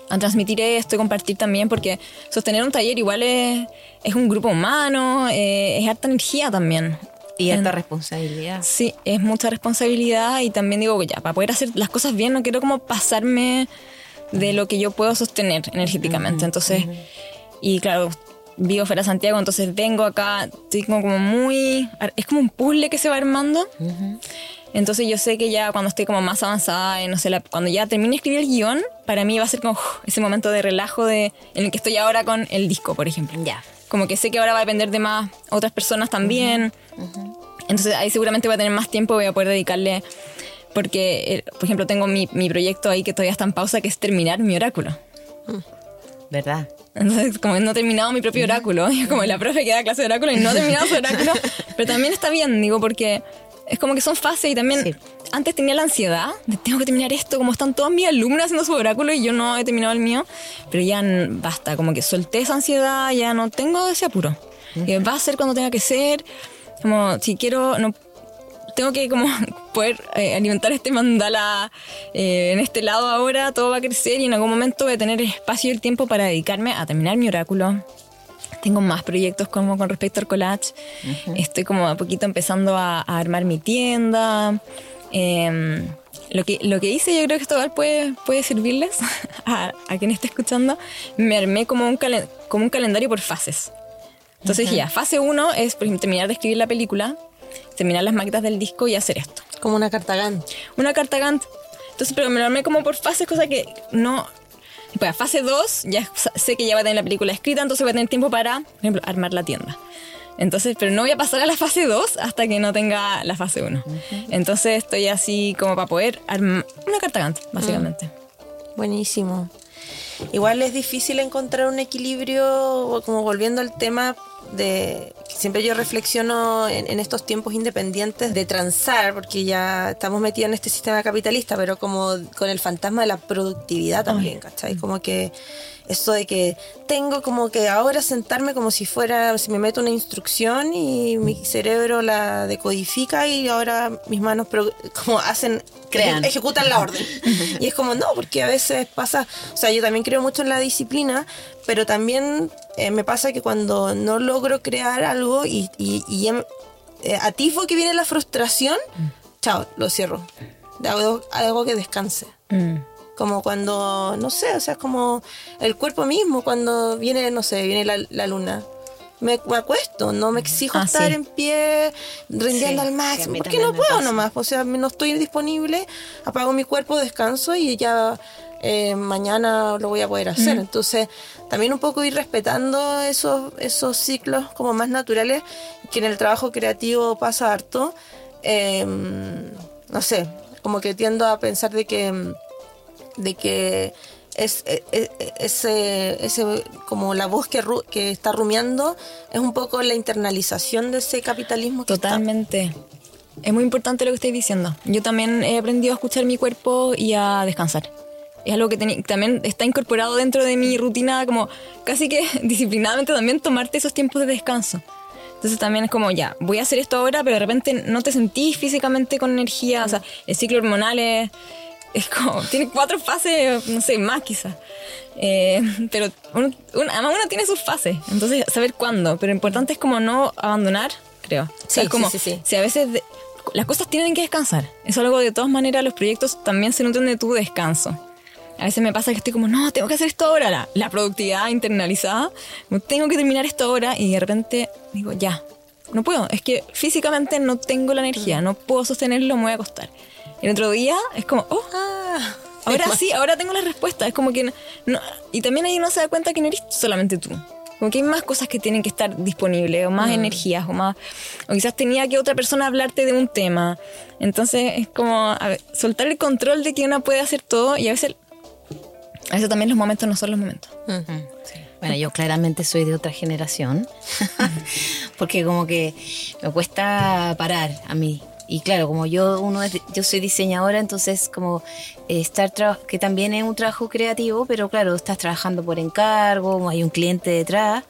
A transmitir esto y compartir también, porque sostener un taller igual es, es un grupo humano, eh, es harta energía también. Y esta responsabilidad. Sí, es mucha responsabilidad y también digo ya, para poder hacer las cosas bien no quiero como pasarme de lo que yo puedo sostener energéticamente. Entonces, y claro, vivo fuera de Santiago, entonces vengo acá, estoy como, como muy... Es como un puzzle que se va armando. Entonces yo sé que ya cuando estoy como más avanzada, no sé, la- cuando ya termine de escribir el guion, para mí va a ser como uf, ese momento de relajo de, en el que estoy ahora con el disco, por ejemplo. Ya. Como que sé que ahora va a depender de más otras personas también. Entonces ahí seguramente voy a tener más tiempo, voy a poder dedicarle, porque, eh, por ejemplo, tengo mi, mi proyecto ahí que todavía está en pausa, que es terminar mi oráculo. ¿Verdad? Entonces, como no he terminado mi propio oráculo, y como la profe que da clase de oráculo y no ha terminado su oráculo, pero también está bien, digo, porque es como que son fases y también Sí. antes tenía la ansiedad de tengo que terminar esto, como están todos mis alumnos haciendo su oráculo y yo no he terminado el mío, pero ya basta, como que solté esa ansiedad, ya no tengo ese apuro. Y va a ser cuando tenga que ser, como si quiero, no tengo que como poder eh, alimentar este mandala eh, en este lado ahora, todo va a crecer y en algún momento voy a tener espacio y el tiempo para dedicarme a terminar mi oráculo. Tengo más proyectos como con respecto al collage. Estoy como a poquito empezando a, a armar mi tienda. Em, lo, que, lo que hice, yo creo que esto puede, puede servirles a, a quien esté escuchando. Me armé como un, calen- como un calendario por fases. Entonces dije, ya, fase 1 es por ejemplo, terminar de escribir la película, terminar las maquetas del disco y hacer esto. Como una carta Gantt. Una carta Gantt. Entonces, pero me lo armé como por fases, cosa que no... Pues a fase 2 ya sé que ya va a tener la película escrita, entonces voy a tener tiempo para, por ejemplo, armar la tienda. Entonces, pero no voy a pasar a la fase 2 hasta que no tenga la fase 1. Entonces estoy así como para poder armar una carta Gantt, básicamente. Buenísimo. Igual es difícil encontrar un equilibrio, como volviendo al tema de siempre yo reflexiono en, en estos tiempos independientes de transar, porque ya estamos metidos en este sistema capitalista, pero como con el fantasma de la productividad también, ¿cachai? Como que eso de que tengo como que ahora sentarme como si fuera, si me meto una instrucción y mi cerebro la decodifica y ahora mis manos pro- como hacen, Crean. ejecutan la orden. y es como, no, porque a veces pasa, o sea, yo también creo mucho en la disciplina, pero también eh, me pasa que cuando no logro crear algo y, y, y em- eh, atisbo que viene la frustración, chao, lo cierro. Hago algo que descanse. Mm. Como cuando, no sé, o sea, es como el cuerpo mismo, cuando viene, no sé, viene la, la luna. Me, me acuesto, no me exijo Ah, estar sí. en pie, rindiendo Sí, al a máximo, porque no puedo pasa. nomás, o sea, no estoy disponible, apago mi cuerpo, descanso y ya eh, mañana lo voy a poder hacer. Entonces, también un poco ir respetando esos, esos ciclos como más naturales, que en el trabajo creativo pasa harto. Eh, no sé, como que tiendo a pensar de que de que es, e- e- ese, ese como la voz que, ru- que está rumiando es un poco la internalización de ese capitalismo que está- Totalmente. Es muy importante lo que estáis diciendo. Yo también he aprendido a escuchar mi cuerpo y a descansar. Es algo que también está incorporado dentro de mi rutina, como casi que disciplinadamente también tomarte esos tiempos de descanso. Entonces también es como, ya, voy a hacer esto ahora, pero de repente no te sentís físicamente con energía. O sea, el ciclo hormonal es, es como, tiene cuatro fases, no sé, más quizás. Eh, pero uno, uno- además uno tiene sus fases, entonces saber cuándo. Pero lo importante es como no abandonar, creo. O sea, Sí, es como, sí, sí, sí. si a veces de- las cosas tienen que descansar. Eso es algo de todas maneras, los proyectos también se nutren de tu descanso. A veces me pasa que estoy como, no, tengo que hacer esto ahora. La, la productividad internalizada, como, tengo que terminar esto ahora y de repente digo, ya, no puedo. Es que físicamente no tengo la energía, no puedo sostenerlo, me voy a acostar. El otro día es como, oh, Ah, ahora sí, ahora tengo la respuesta. Es como que no, y también ahí uno se da cuenta que no eres solamente tú. Como que hay más cosas que tienen que estar disponibles, o más mm. energías, o más. O quizás tenía que otra persona hablarte de un tema. Entonces es como soltar el control de que una puede hacer todo y a veces. A veces también los momentos no son los momentos. Bueno, yo claramente soy de otra generación, porque como que me cuesta parar a mí. Y claro, como yo uno yo soy diseñadora, entonces como eh, estar que también es un trabajo creativo, pero claro, estás trabajando por encargo, hay un cliente detrás.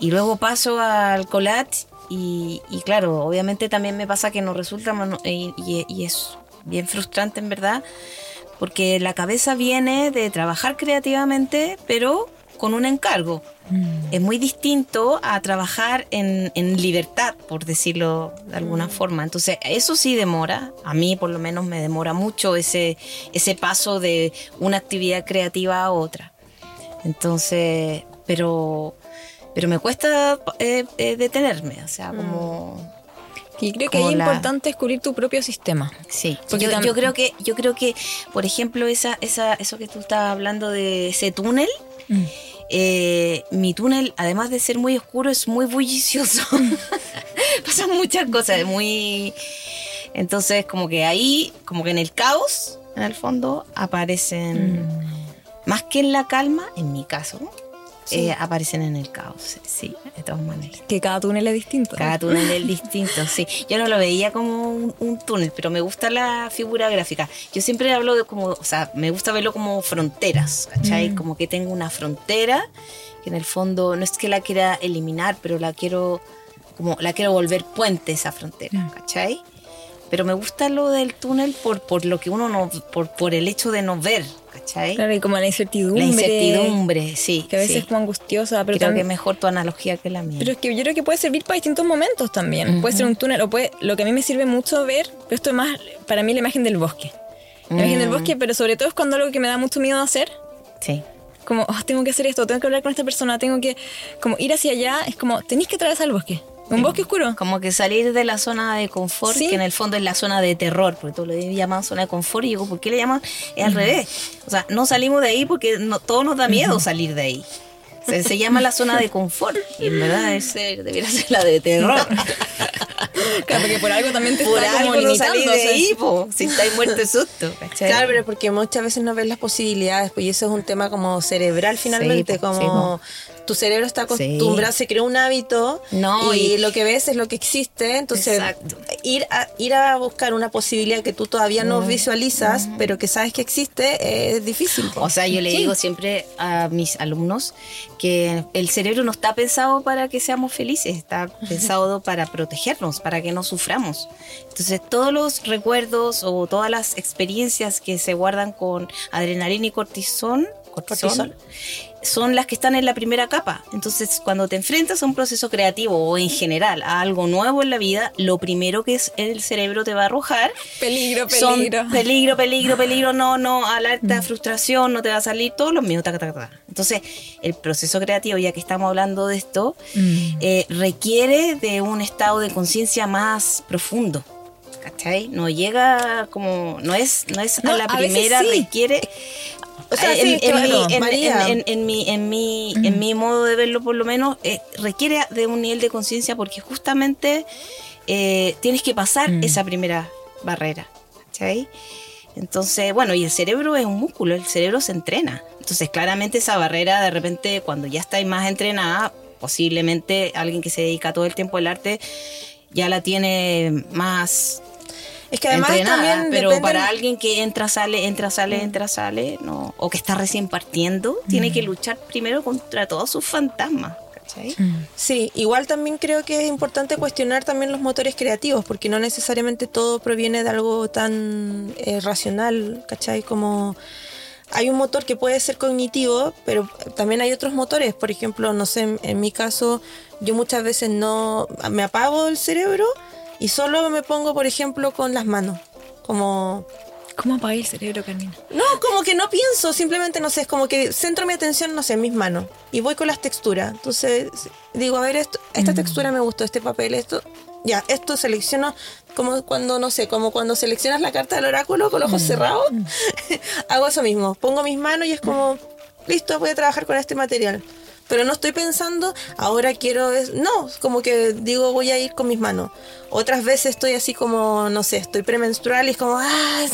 Y luego paso al collage y, claro, obviamente también me pasa que no resulta y, y es bien frustrante en verdad, porque la cabeza viene de trabajar creativamente, pero con un encargo. Mm. Es muy distinto a trabajar en, libertad, por decirlo de alguna mm. forma. Entonces, eso sí demora. A mí, por lo menos, me demora mucho ese, ese paso de una actividad creativa a otra. Entonces, pero, pero me cuesta eh, eh, detenerme. O sea, mm. como. Y creo que es importante descubrir tu propio sistema. Sí, Porque yo, creo que, yo creo que, por ejemplo, esa, esa, eso que tú estabas hablando de ese túnel, eh, mi túnel, además de ser muy oscuro, es muy bullicioso. Pasan muchas cosas, muy... Entonces, como que ahí, como que en el caos, en el fondo, aparecen, mm. más que en la calma, en mi caso, eh, aparecen en el caos, sí, de todas maneras. Que cada túnel es distinto. Cada túnel es distinto, sí. Yo no lo veía como un, túnel, pero me gusta la figura gráfica. Yo siempre hablo de como, o sea, me gusta verlo como fronteras, ¿cachai? Mm. Como que tengo una frontera que en el fondo no es que la quiera eliminar, pero la quiero, como la quiero volver puente esa frontera, mm. ¿cachai? Pero me gusta lo del túnel por, por lo que uno no, por, por el hecho de no ver, ¿cachai? Claro, y como la incertidumbre. La incertidumbre, sí. Que a veces es como angustiosa. Pero creo que mejor tu analogía que la mía. Pero es que yo creo que puede servir para distintos momentos también. Puede ser un túnel, o puede, lo que a mí me sirve mucho ver, pero esto es más, para mí la imagen del bosque. La imagen del mm. bosque, pero sobre todo es cuando algo que me da mucho miedo hacer. Sí como, oh, tengo que hacer esto, tengo que hablar con esta persona, tengo que como ir hacia allá, es como, tenéis que atravesar el bosque. Un bosque oscuro. Como que salir de la zona de confort, que en el fondo es la zona de terror, porque tú le llaman zona de confort y digo, ¿por qué le llaman? Es al revés. O sea, no salimos de ahí porque no, todo nos da miedo salir de ahí. Se, llama la zona de confort y en verdad es, debería ser la de terror. claro, porque por algo también te por está algo como no de ahí, si estáis muerto de susto. Claro, pero porque muchas veces no ves las posibilidades, pues y eso es un tema como cerebral finalmente, como tu cerebro está acostumbrado, se crea un hábito y, lo que ves es lo que existe. Entonces, ir a, ir a buscar una posibilidad que tú todavía no visualizas, pero que sabes que existe, es difícil. O sea, yo le digo siempre a mis alumnos que el cerebro no está pensado para que seamos felices, está pensado para protegernos, para que no suframos. Entonces, todos los recuerdos o todas las experiencias que se guardan con adrenalina y cortisol, cortisol son las que están en la primera capa. Entonces, cuando te enfrentas a un proceso creativo o en general a algo nuevo en la vida, lo primero que es el cerebro te va a arrojar peligro, peligro, peligro, peligro, peligro, no, no, alerta, mm. frustración, no te va a salir todos los miedos. Entonces, el proceso creativo, ya que estamos hablando de esto, mm. eh, requiere de un estado de conciencia más profundo. ¿Cachai? No llega como, no es, no es a la primera, requiere en, mi, en, mi, en mi modo de verlo por lo menos, eh, requiere de un nivel de conciencia porque justamente eh, tienes que pasar mm. esa primera barrera. ¿cachai? Entonces, bueno, y el cerebro es un músculo, el cerebro se entrena. Entonces, claramente esa barrera, de repente, cuando ya estáis más entrenada, posiblemente alguien que se dedica todo el tiempo al arte ya la tiene más es que además también pero para alguien que entra, sale, entra, sale, mm. entra, sale, no, o que está recién partiendo, tiene que mm. luchar primero contra todos sus fantasmas. Mm. Sí, igual también creo que es importante cuestionar también los motores creativos, porque no necesariamente todo proviene de algo tan eh, racional, ¿cachai? Como hay un motor que puede ser cognitivo, pero también hay otros motores. Por ejemplo, no sé, en mi caso, yo muchas veces no me apago el cerebro y solo me pongo, por ejemplo, con las manos. Como. ¿Cómo apaga el cerebro, Carmina? No, como que no pienso, simplemente no sé, es como que centro mi atención, no sé, en mis manos. Y voy con las texturas. Entonces, digo, a ver, esto, esta mm. textura me gustó, este papel, esto. ya, esto selecciono como cuando, no sé, como cuando seleccionas la carta del oráculo con los ojos cerrados. Hago eso mismo. Pongo mis manos y es como, listo, voy a trabajar con este material. Pero no estoy pensando, ahora quiero... es- No, como que digo, voy a ir con mis manos. Otras veces estoy así como, no sé, estoy premenstrual y es como, ah,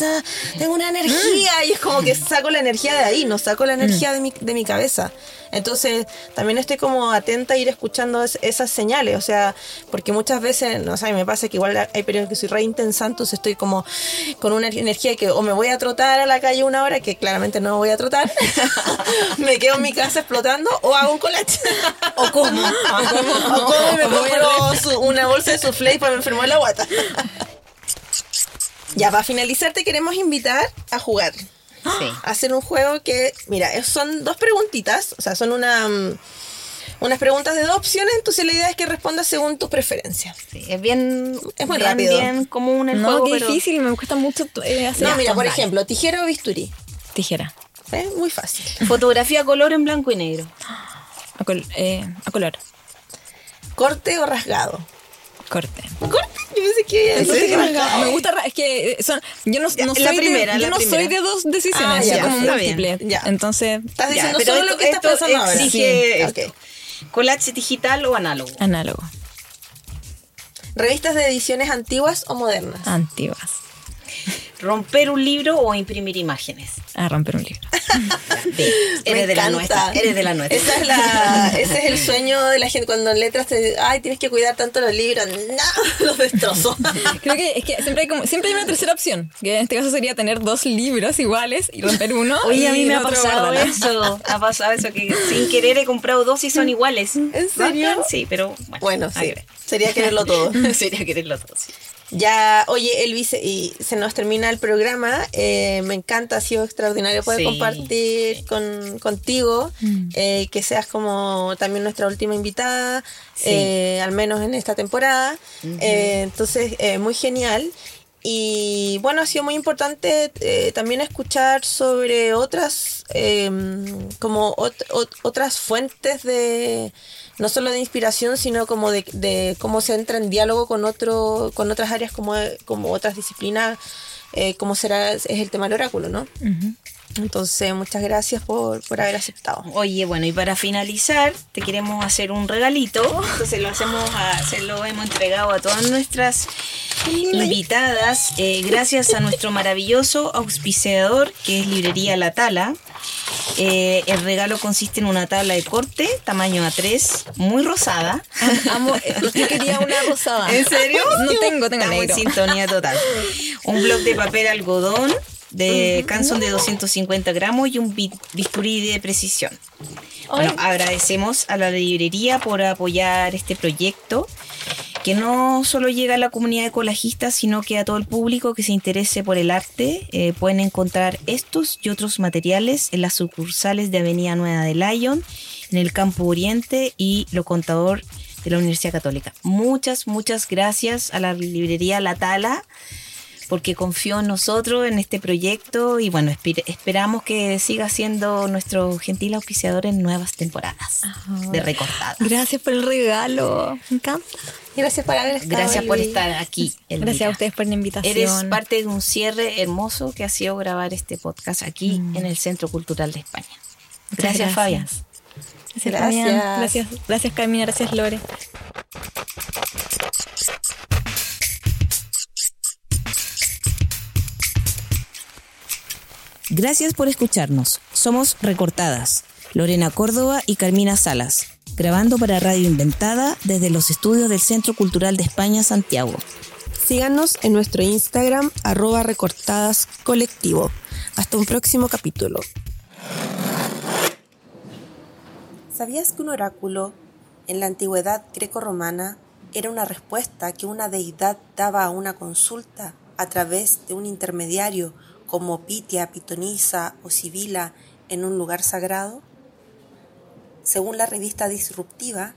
tengo una energía. Y es como que saco la energía de ahí, no saco la energía de mi, de mi cabeza. Entonces, también estoy como atenta a ir escuchando es- esas señales. O sea, porque muchas veces, no sé, me pasa que igual hay periodos que soy re intensa, entonces estoy como con una energía que o me voy a trotar a la calle una hora, que claramente no voy a trotar, me quedo en mi casa explotando, o hago un collage. O como. o como y me compro una bolsa de soufflé para enfermó la guata. ya, para finalizar te queremos invitar a jugar. Sí. A hacer un juego que, mira, son dos preguntitas, o sea, son una, mm, unas preguntas de dos opciones, entonces la idea es que respondas según tus preferencias. Sí, es bien, Es muy bien, rápido. bien común el No, juego, qué pero difícil, me cuesta mucho eh, hacer No, mira, por Dale. ejemplo, tijera o bisturí. Tijera. ¿Eh? Muy fácil. fotografía a color en blanco y negro. A, col- eh, a color. Corte o rasgado. Corte. Corte, yo pensé que iba a ¿En decir serio? rasgado. Me gusta, es que eh, son, yo no, Ya, no la soy, primera, de, la yo no soy primera. de dos decisiones, Ah, soy ya, como está bien, múltiple. ya. Entonces, Estás diciendo pero solo esto- lo que estás pensando ahora. exige Sí, ok. collage digital o análogo. análogo, ¿Revistas de ediciones antiguas o modernas? antiguas. Romper un libro o imprimir imágenes. A romper un libro. Me eres de la nuestra. Eres de la nuestra. Esa es la, ese es el sueño de la gente cuando en letras te ay, tienes que cuidar tanto los libros. No, los destrozo. Creo que es que siempre hay como, siempre hay una tercera opción, que en este caso sería tener dos libros iguales y romper uno. Oye, a mí me ha pasado eso. Ha pasado eso que sin querer he comprado dos y son iguales. ¿En serio? Sí, pero bueno. Sí. Sería quererlo todo. Sería quererlo todo, sí. Ya, oye, Elvis, y se nos termina el programa. Eh, me encanta, ha sido extraordinario poder Sí, compartir con, contigo, eh, que seas como también nuestra última invitada, Sí. eh, al menos en esta temporada. Eh, entonces, eh, muy genial. Y bueno, ha sido muy importante eh, también escuchar sobre otras, eh, como ot- ot- otras fuentes de, no solo de inspiración, sino como de, de cómo se entra en diálogo con otro, con otras áreas como, como otras disciplinas, eh, como será es el tema del oráculo, ¿no? Entonces, muchas gracias por, por haber aceptado. Oye, bueno, y para finalizar, te queremos hacer un regalito. Entonces lo hacemos a- se lo hemos entregado a todas nuestras invitadas, eh, gracias a nuestro maravilloso auspiciador, que es Librería La Tala. Eh, el regalo consiste en una tabla de corte, tamaño A3, muy rosada. Amo, eh, quería una rosada. ¿En serio? No tengo, tengo Estamos negro. en sintonía total. Un bloc de papel algodón de Canson de 250 gramos y un bi- bisturí de precisión. Bueno, agradecemos a la librería por apoyar este proyecto que no solo llega a la comunidad de colajistas, sino que a todo el público que se interese por el arte. Eh, pueden encontrar estos y otros materiales en las sucursales de Avenida Nueva de Lyon, en el Campo Oriente y Lo Contador de la Universidad Católica. Muchas, muchas gracias a la librería La Tala porque confió en nosotros, en este proyecto y bueno, esper- esperamos que siga siendo nuestro gentil auspiciador en nuevas temporadas de recortadas. Gracias por el regalo. Me encanta. Gracias por haber estado. Gracias por estar aquí. Elvira. Gracias a ustedes por la invitación. Eres parte de un cierre hermoso que ha sido grabar este podcast aquí Mm. en el Centro Cultural de España. Gracias, Fabián. Gracias, Gracias. Fabián. Gracias, gracias Carmina, gracias Lore. Gracias por escucharnos. Somos Recortadas, Lorena Córdoba y Carmina Salas, grabando para Radio Inventada desde los estudios del Centro Cultural de España, Santiago. Síganos en nuestro Instagram, arroba recortadas colectivo. Hasta un próximo capítulo. ¿Sabías que un oráculo en la antigüedad greco-romana era una respuesta que una deidad daba a una consulta a través de un intermediario como Pitia, Pitonisa o Sibila en un lugar sagrado? Según la revista Disruptiva,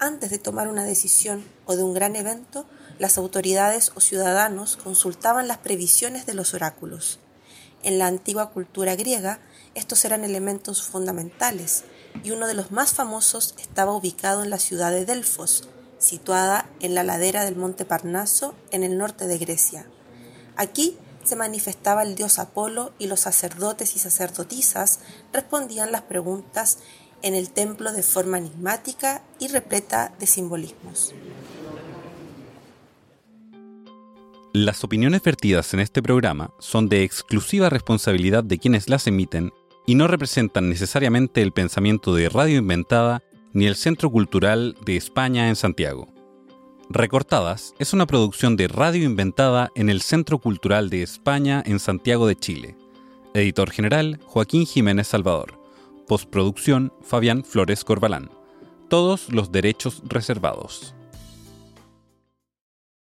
antes de tomar una decisión o de un gran evento, las autoridades o ciudadanos consultaban las previsiones de los oráculos. En la antigua cultura griega, estos eran elementos fundamentales, y uno de los más famosos estaba ubicado en la ciudad de Delfos, situada en la ladera del monte Parnaso en el norte de Grecia. Aquí se manifestaba el dios Apolo y los sacerdotes y sacerdotisas respondían las preguntas en el templo de forma enigmática y repleta de simbolismos. Las opiniones vertidas en este programa son de exclusiva responsabilidad de quienes las emiten y no representan necesariamente el pensamiento de Radio Inventada ni el Centro Cultural de España en Santiago. Recortadas es una producción de Radio Inventada en el Centro Cultural de España en Santiago de Chile. Editor general Joaquín Jiménez Salvador. Postproducción Fabián Flores Corbalán. Todos los derechos reservados.